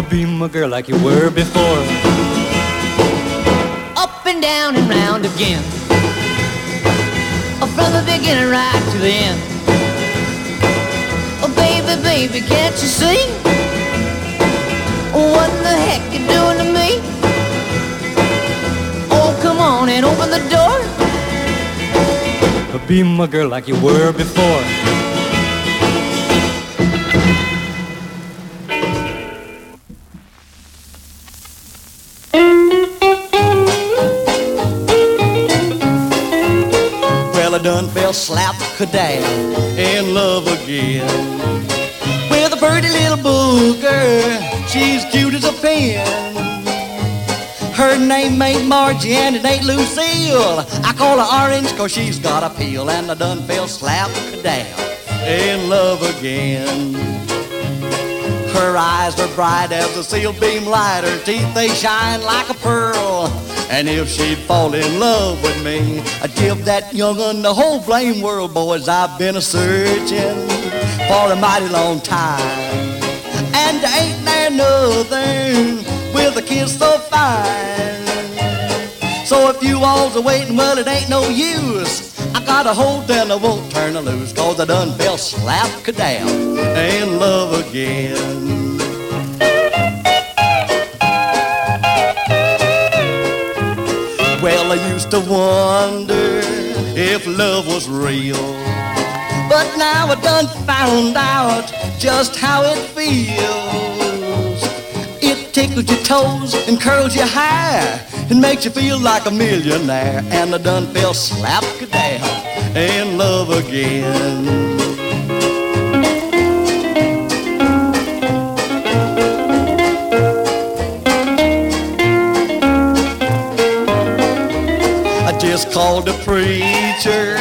Be my girl like you were before. Up and down and round again. Oh, from the beginning right to the end. Oh, baby, baby, can't you see? What the heck you doing to me? Oh, come on and open the door. Be my girl like you were before. Fell slap down in love again with a pretty little booger. She's cute as a pin. Her name ain't Margie and it ain't Lucille. I call her Orange cause she's got a peel and I done fell slap down in love again. Her eyes are bright as a seal beam light. Her teeth they shine like a pearl. And if she'd fall in love with me, I'd give that young'un the whole blame world, boys. I've been a searching for a mighty long time, and ain't there nothing with a kiss so fine. So if you all's a waiting, well, it ain't no use. I got a hold and I won't turn her loose, cause I done fell slap down in love again. To wonder if love was real. But now I done found out just how it feels. It tickles your toes and curls your hair. It makes you feel like a millionaire. And I done fell slap down in love again. Called the preacher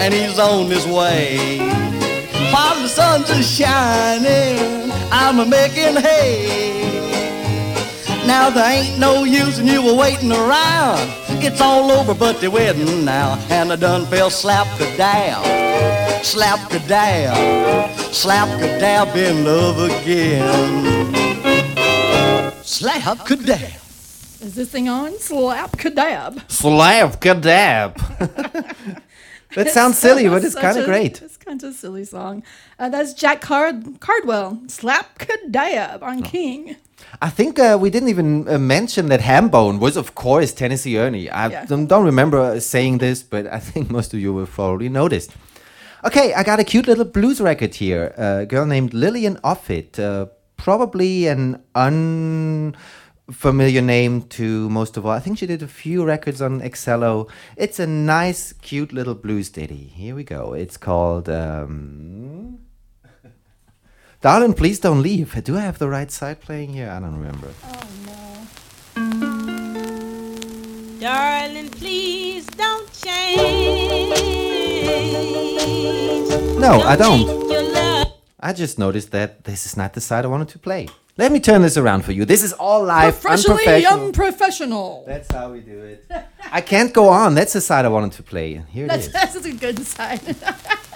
and he's on his way. While the sun's a shining, I'm a making hay. Now there ain't no use in you a waiting around. It's all over but the wedding now, and I done fell slap the dab, slap the dab, slap the dab in love again. Slap kadab. Is this thing on? Slap kadab. Slap kadab. [laughs] that sounds silly, but it's kind of great. It's kind of a silly song. Uh, that's Jack Card- Cardwell. Slap kadab Oh. on King. I think uh, we didn't even uh, mention that Hambone was, of course, Tennessee Ernie. I Yeah. don't, don't remember saying this, but I think [laughs] most of you will probably noticed. Okay, I got a cute little blues record here. A girl named Lillian Offit. Uh, probably an unfamiliar name to most of all. I think she did a few records on Excello. It's a nice, cute little blues ditty. Here we go. It's called. Um, [laughs] Darling, please don't leave. Do I have the right side playing here? I don't remember. Oh, no. Darling, please don't change. No, I don't. Your love. I just noticed that this is not the side I wanted to play. Let me turn this around for you. This is all live, Professionally unprofessional. unprofessional. That's how we do it. I can't go on. That's the side I wanted to play. Here it That's, is. that's a good side. [laughs]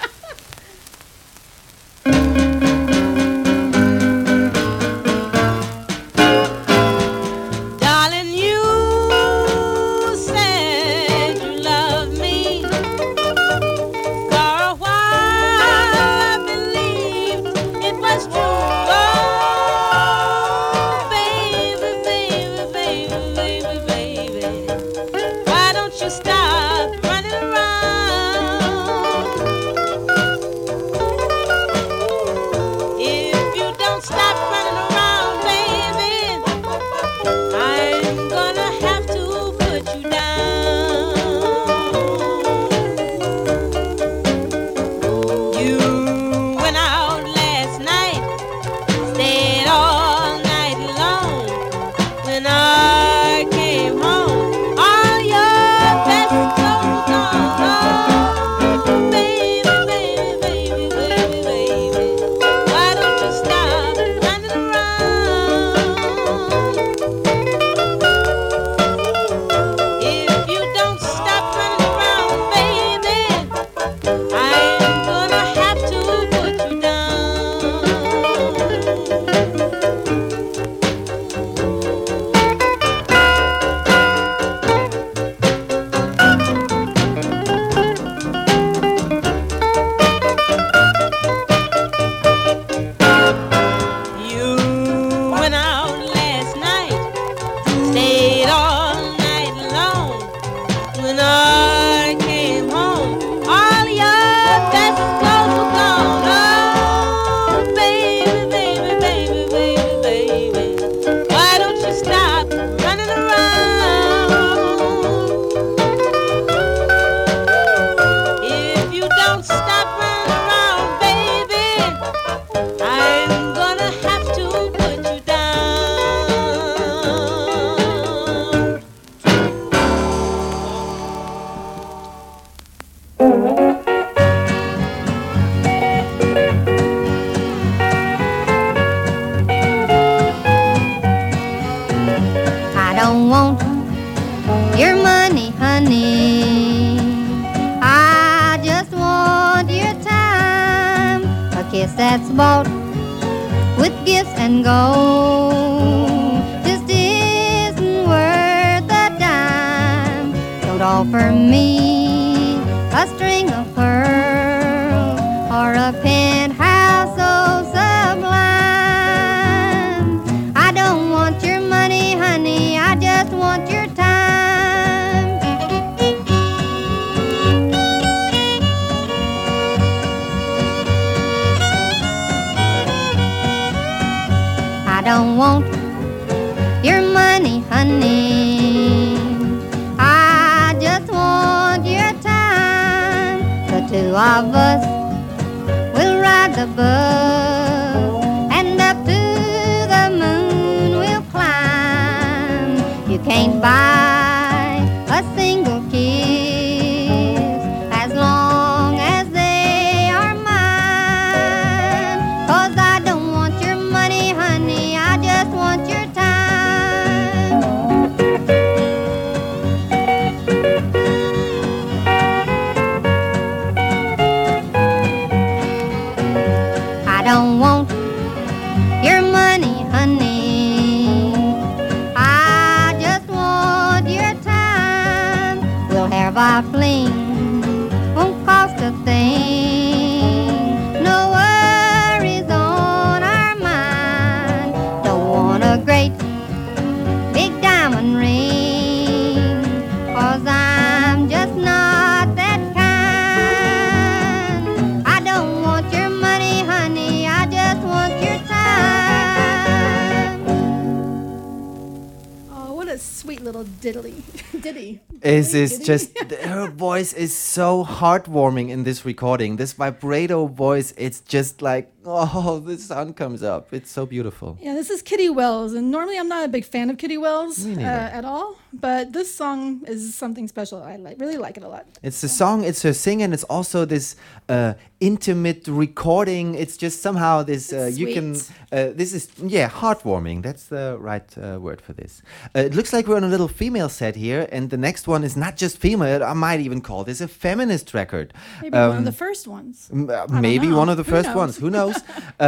Is just her voice is so heartwarming in this recording. This vibrato voice, it's just like [laughs] oh, the sun comes up. It's so beautiful. Yeah, this is Kitty Wells, and normally I'm not a big fan of Kitty Wells uh, at all, but this song is something special. I like, really like it a lot. It's the song, it's her singing, it's also this uh, intimate recording. It's just somehow this uh, you can. Uh, this is yeah, heartwarming. That's the right uh, word for this. Uh, it looks like we're on a little female set here, and the next one is not just female. I might even call this a feminist record. Maybe one of Um, the first ones. M- I don't maybe one of the first knows? ones. Who [laughs] knows?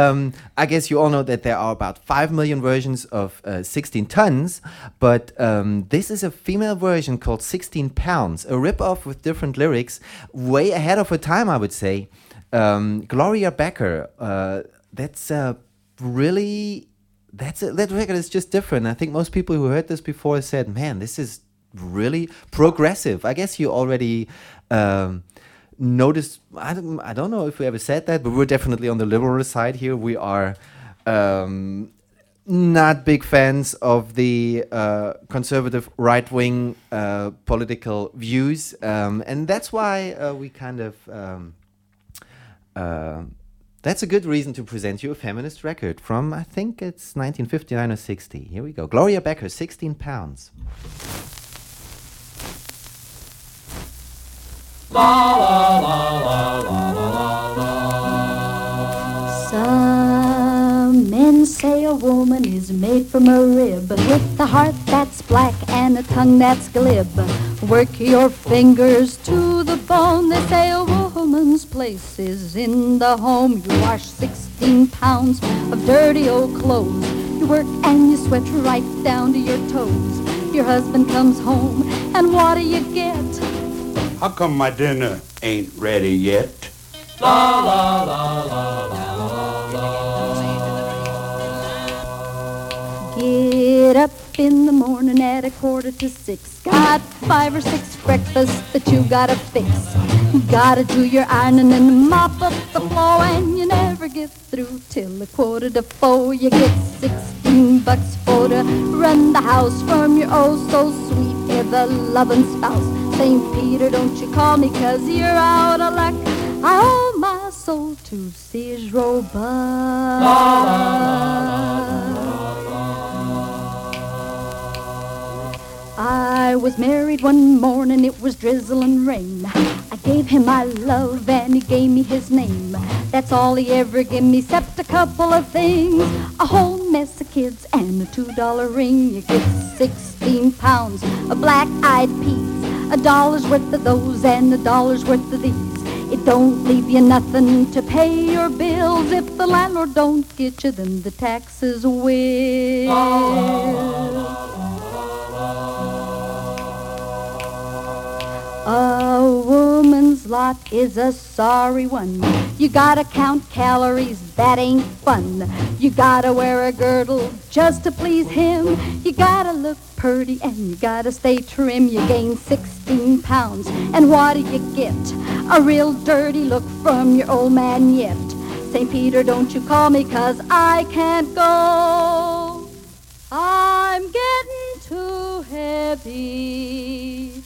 um, I guess you all know that there are about 5 million versions of uh, 16 tons, but um, this is a female version called 16 pounds, a rip-off with different lyrics, way ahead of her time, I would say. Um, Gloria Becker, uh, that's uh, really. That's a, that record is just different. I think most people who heard this before said, "Man, this is really progressive." I guess you already um. I don't. I don't know if we ever said that, but we're definitely on the liberal side here. We are um, not big fans of the uh, conservative right wing uh, political views, um, and that's why uh, we kind of. Um, uh, that's a good reason to present you a feminist record from, I think it's 1959 or 60. Here we go. Gloria Becker, 16 pounds. Some men say a woman is made from a rib with a heart that's black and a tongue that's glib. Work your fingers to the bone. They say a woman's place is in the home. You wash 16 pounds of dirty old clothes. You work and you sweat right down to your toes. Your husband comes home, and what do you get? How come my dinner ain't ready yet? La la la la la Get up in the morning at a quarter to six. Got five or six breakfasts that you gotta fix. Gotta do your ironing and mop up the floor, and you never get through till a quarter to four. You get sixteen bucks for to run the house from your oh so sweet ever loving spouse. St. Peter, don't you call me 'cause you're out of luck. I owe my soul to Sears Roebuck. I was married one morning, it was drizzling rain. I gave him my love and he gave me his name. That's all he ever gave me, except a couple of things. A whole mess of kids and a two dollar ring. You get 16 pounds of black-eyed peas. A dollar's worth of those and a dollar's worth of these. It don't leave you nothing to pay your bills. If the landlord don't get you, then the taxes will. A woman's lot is a sorry one. You gotta count calories, that ain't fun. You gotta wear a girdle just to please him. You gotta look purty and you gotta stay trim. You gain 16 pounds, and what do you get? A real dirty look from your old man yet. St. Peter, don't you call me 'cause I can't go. I'm getting too heavy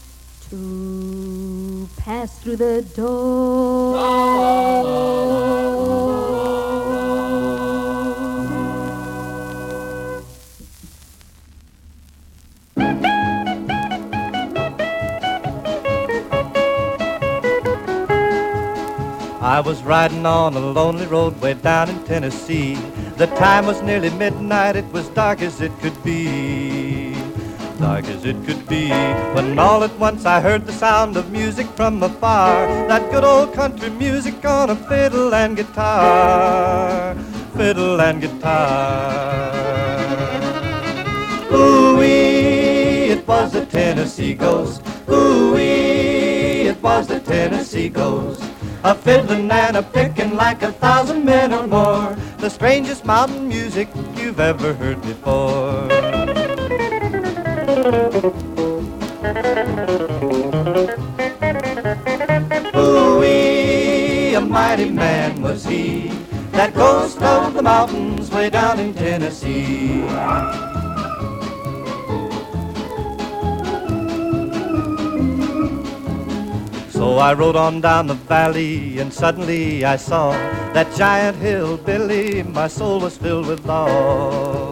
to pass through the door. I was riding on a lonely road way down in Tennessee. The time was nearly midnight, it was dark as it could be. Dark as it could be, when all at once I heard the sound of music from afar. That good old country music on a fiddle and guitar. Fiddle and guitar. Ooh-wee, it was the Tennessee Ghost. Ooh-wee, it was the Tennessee Ghost. A fiddling and a picking like a thousand men or more. The strangest mountain music you've ever heard before. Ooh-wee, a mighty man was he. That ghost of the mountains way down in Tennessee. So I rode on down the valley, and suddenly I saw that giant hillbilly. My soul was filled with awe.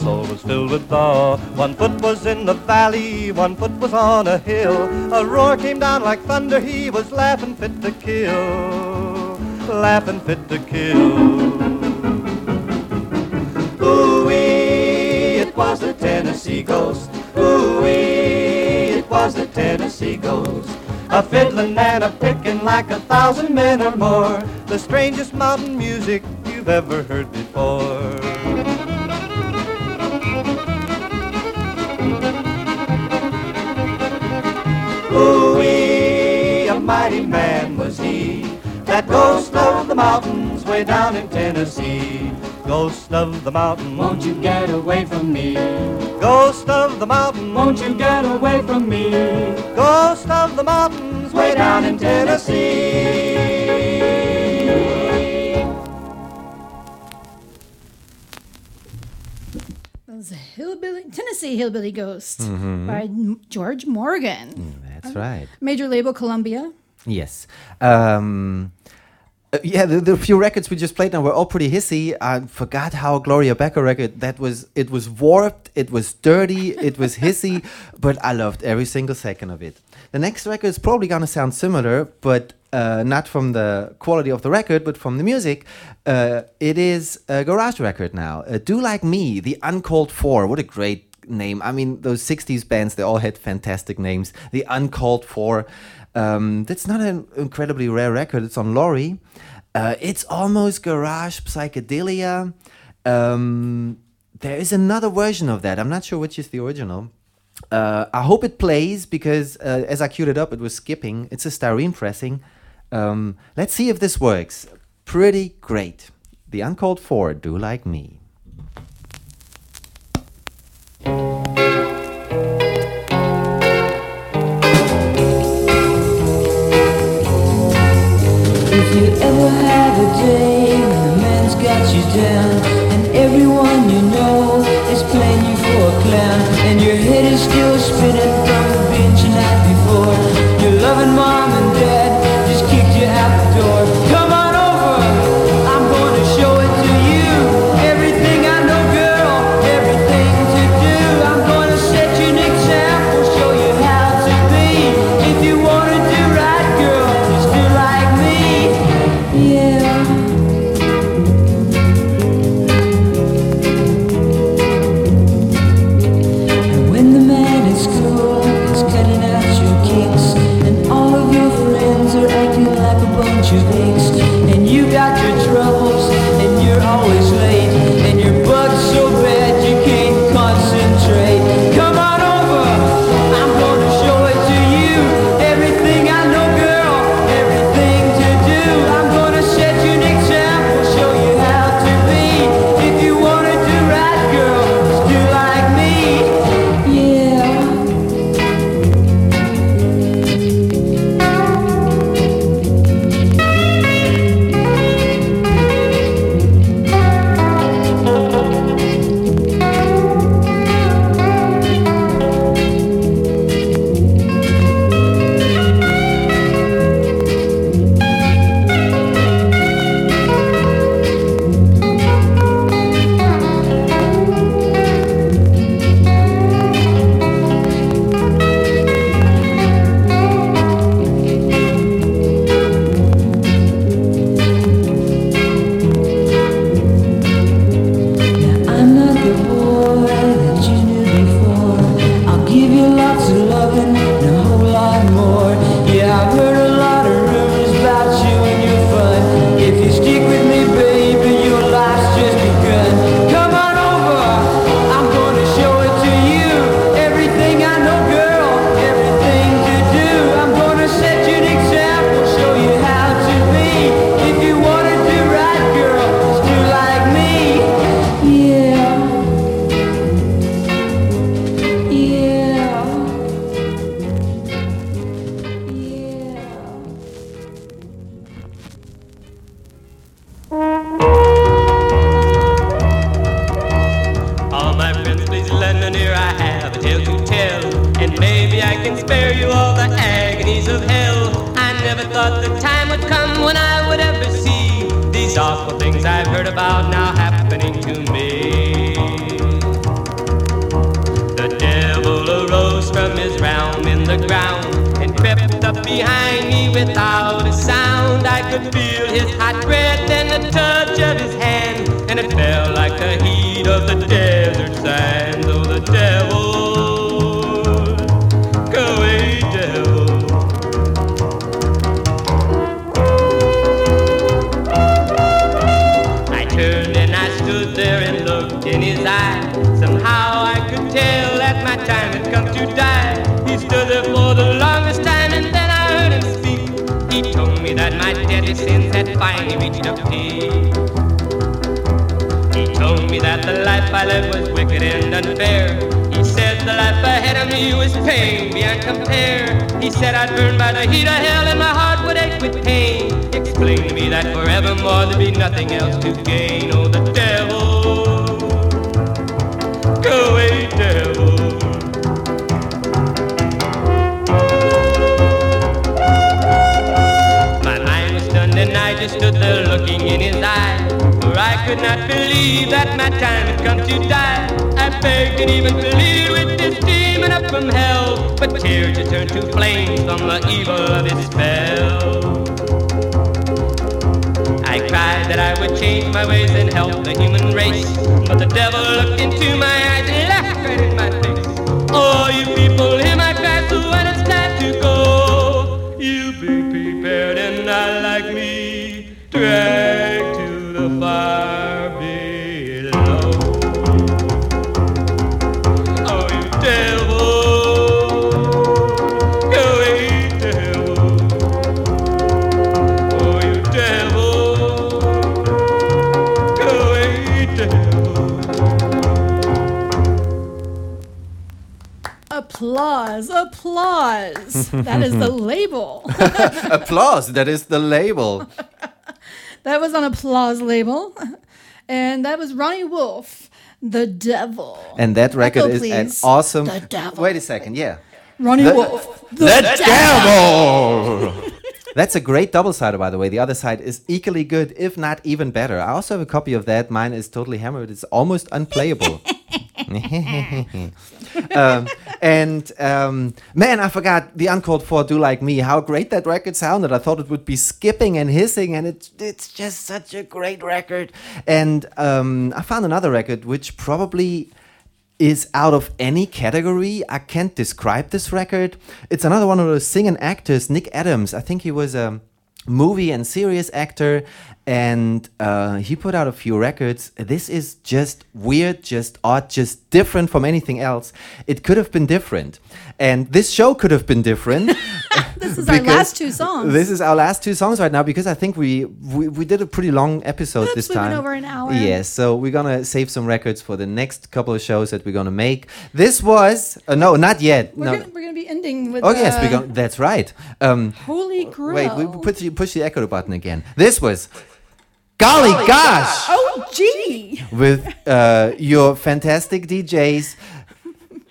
Soul was filled with awe. One foot was in the valley, one foot was on a hill. A roar came down like thunder. He was laughing fit to kill, laughing fit to kill. Ooh-wee, it was the Tennessee Ghost. Ooh-wee, it was the Tennessee Ghost. A fiddling and a picking like a thousand men or more. The strangest mountain music you've ever heard before. Mighty man was he. That ghost of the mountains way down in Tennessee. Ghost of the mountain, won't you get away from me? Ghost of the mountain, won't you get away from me? Ghost of the mountains way down in Tennessee. That was a hillbilly, Tennessee Hillbilly Ghost Mhm. by George Morgan. That's right. Major label Columbia. Yes. Um, uh, yeah, the, the few records we just played now were all pretty hissy. I forgot how Gloria Becker record that was. It was warped, it was dirty, it was hissy, [laughs] but I loved every single second of it. The next record is probably gonna sound similar, but uh, not from the quality of the record, but from the music. Uh, it is a garage record now. Uh, Do Like Me, The Uncalled For. What a great name. I mean, those 60s bands, they all had fantastic names. The Uncalled For. Um, that's not an incredibly rare record. It's on Laurie. Uh, it's almost garage psychedelia. Um, there is another version of that. I'm not sure which is the original. Uh, I hope it plays because uh, as I queued it up, it was skipping. It's a styrene pressing. Um, let's see if this works. Pretty great. The Uncalled For, Do Like Me. Have a day when the man's got you down. And everyone you know is playing you for a clown. And your head is still spinning told me that the life I led was wicked and unfair. He said the life ahead of me was pain beyond compare. He said I'd burn by the heat of hell and my heart would ache with pain. Explained to me that forevermore there'd be nothing else to gain. Oh, the devil, could not believe that my time had come to die. I begged and even pleaded with this demon up from hell. But tears just turned to flames from the evil of his spell. I cried that I would change my ways and help the human race. But the devil looked into my eyes and laughed right in my face. Oh, you people hear my cry, so when it's time to go, you be prepared and not like Applause, applause. that is the [laughs] label. [laughs] Applause. That is the label. [laughs] that was on applause label. And that was Ronnie Wolfe, The Devil. And that record Echo, is an awesome. The devil. Wait a second. Yeah. Ronnie The- Wolfe. The, devil. That's a great double sider, by the way. The other side is equally good, if not even better. I also have a copy of that. Mine is totally hammered. It's almost unplayable. [laughs] [laughs] um, and um, man, I forgot the uncalled for "Do Like Me." How great that record sounded! I thought it would be skipping and hissing, and it's it's just such a great record. And um, I found another record which probably is out of any category. I can't describe this record. It's another one of those singing actors, Nick Adams. I think he was a movie and serious actor, and uh, he put out a few records. This is just weird, just odd, just different from anything else. It could have been different, and this show could have been different. [laughs] This is our last two songs. This is our last two songs right now because I think we we, we did a pretty long episode Oops, this we time. over an hour. Yes, so we're gonna save some records for the next couple of shows that we're gonna make. This was uh, no, not yet. We're no. gonna we're gonna be ending with. Oh yes, uh, we're gonna. That's right. Um, Holy Grail. wait, we put the, push the echo button again. This was, golly gosh, Oh gee, with uh, your fantastic DJs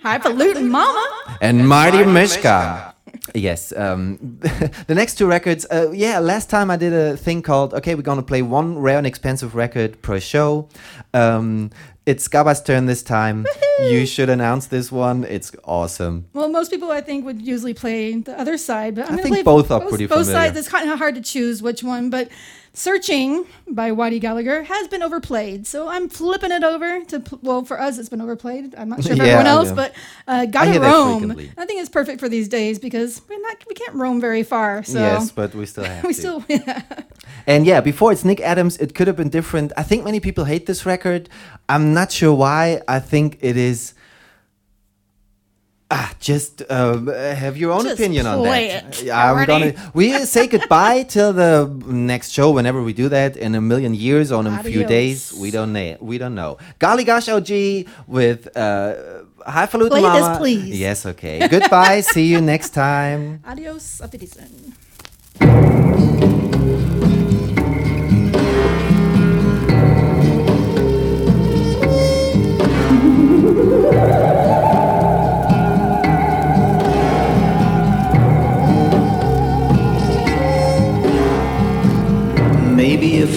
highfalutin mama. and Marty Mishka. Yes, um, [laughs] the next two records. Uh, yeah, last time I did a thing called okay, we're gonna play one rare and expensive record per show. Um, it's Gaba's turn this time. You should announce this one. It's awesome. Well, most people I think would usually play the other side, but I'm I gonna think play both are pretty both familiar. sides. It's kind of hard to choose which one, but "Searching" by Whitey Gallagher has been overplayed, so I'm flipping it over to well, for us it's been overplayed. I'm not sure for [laughs] Yeah, everyone else, yeah. but uh, "Gotta Roam." I think it's perfect for these days because we're not we can't roam very far. So Yes, but we still have [laughs] we to. still [laughs] And yeah, before it's Nick Adams, it could have been different. I think many people hate this record. I'm not sure why. I think it is. Ah, just uh, have your own Just opinion on that. it I'm already. gonna. We say goodbye [laughs] till the next show, whenever we do that in a million years or in a few days. We don't know. We don't know. Golly gosh, OG with uh, highfalutin Play this, please. Yes, okay. Goodbye. [laughs] See you next time. adios, auf Wiedersehen. [laughs]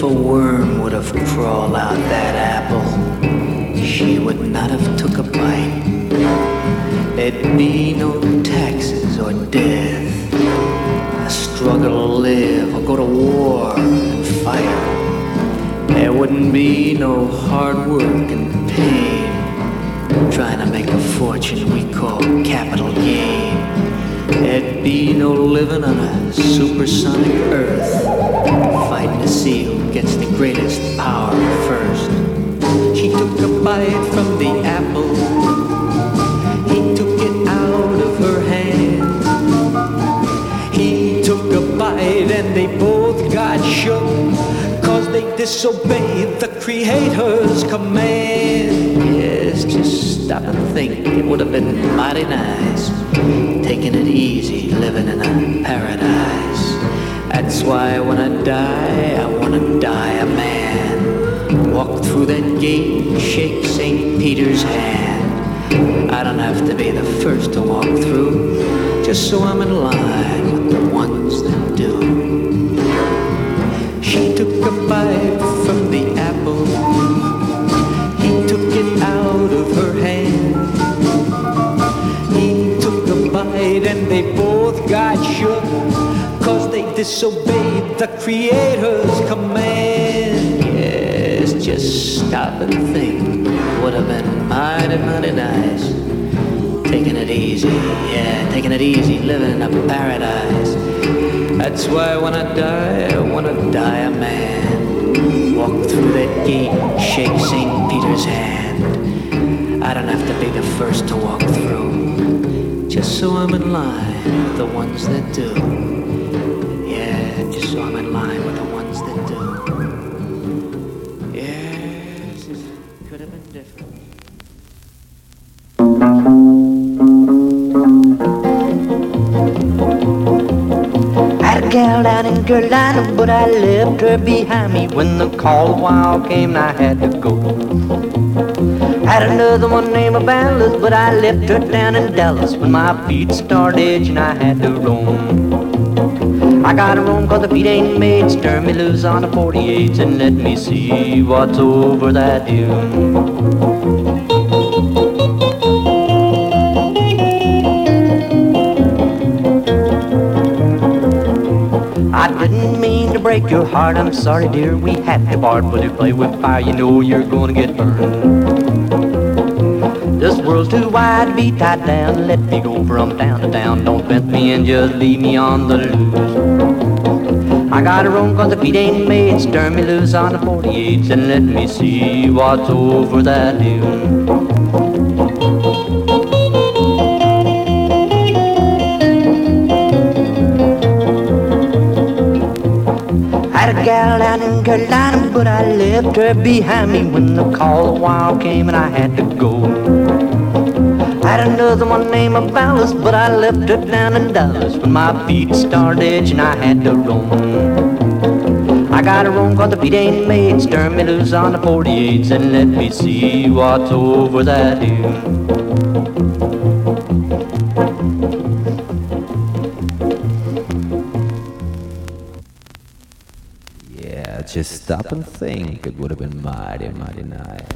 a worm would have crawled out that apple, she would not have took a bite. There'd be no taxes or death, a struggle to live or go to war and fight. There wouldn't be no hard work and pain, trying to make a fortune we call capital gain. There'd be no living on a supersonic earth, fighting to see who gets the greatest power first. She took a bite from the apple, he took it out of her hand. He took a bite and they both got shook, cause they disobeyed the Creator's command. Just stop and think, it would have been mighty nice, taking it easy, living in a paradise. That's why when I die, I wanna die a man. Walk through that gate shake St. Peter's hand. I don't have to be the first to walk through, just so I'm in line That's why when I die, I wanna die a man. Walk through that gate, shake St. Peter's hand. I don't have to be the first to walk through, just so I'm in line with the ones that do. But I left her behind me when the call a wild came and I had to go. Had another one named Ballas, but I left her down in Dallas when my feet started itching, I had to roam. I got a room cause the feet ain't made, stir me loose on the 48s and let me see what's over that dune. Break your heart, I'm sorry dear, we had to part, but if you play with fire, you know you're gonna get burned. This world's too wide to be tied down, let me go from town to town, don't fence me and just leave me on the loose. I got a room cause the feet ain't made, stir me loose on the 48s and let me see what's over that dune. But I left her behind me when the call a wild came and I had to go. I had another one named Ballas, but I left her down in Dallas when my feet started itching, I had to roam. I got a room cause the feet ain't made, stir me loose on the 48s and let me see what's over that dune. Stop and think. It would have been mighty, mighty nice.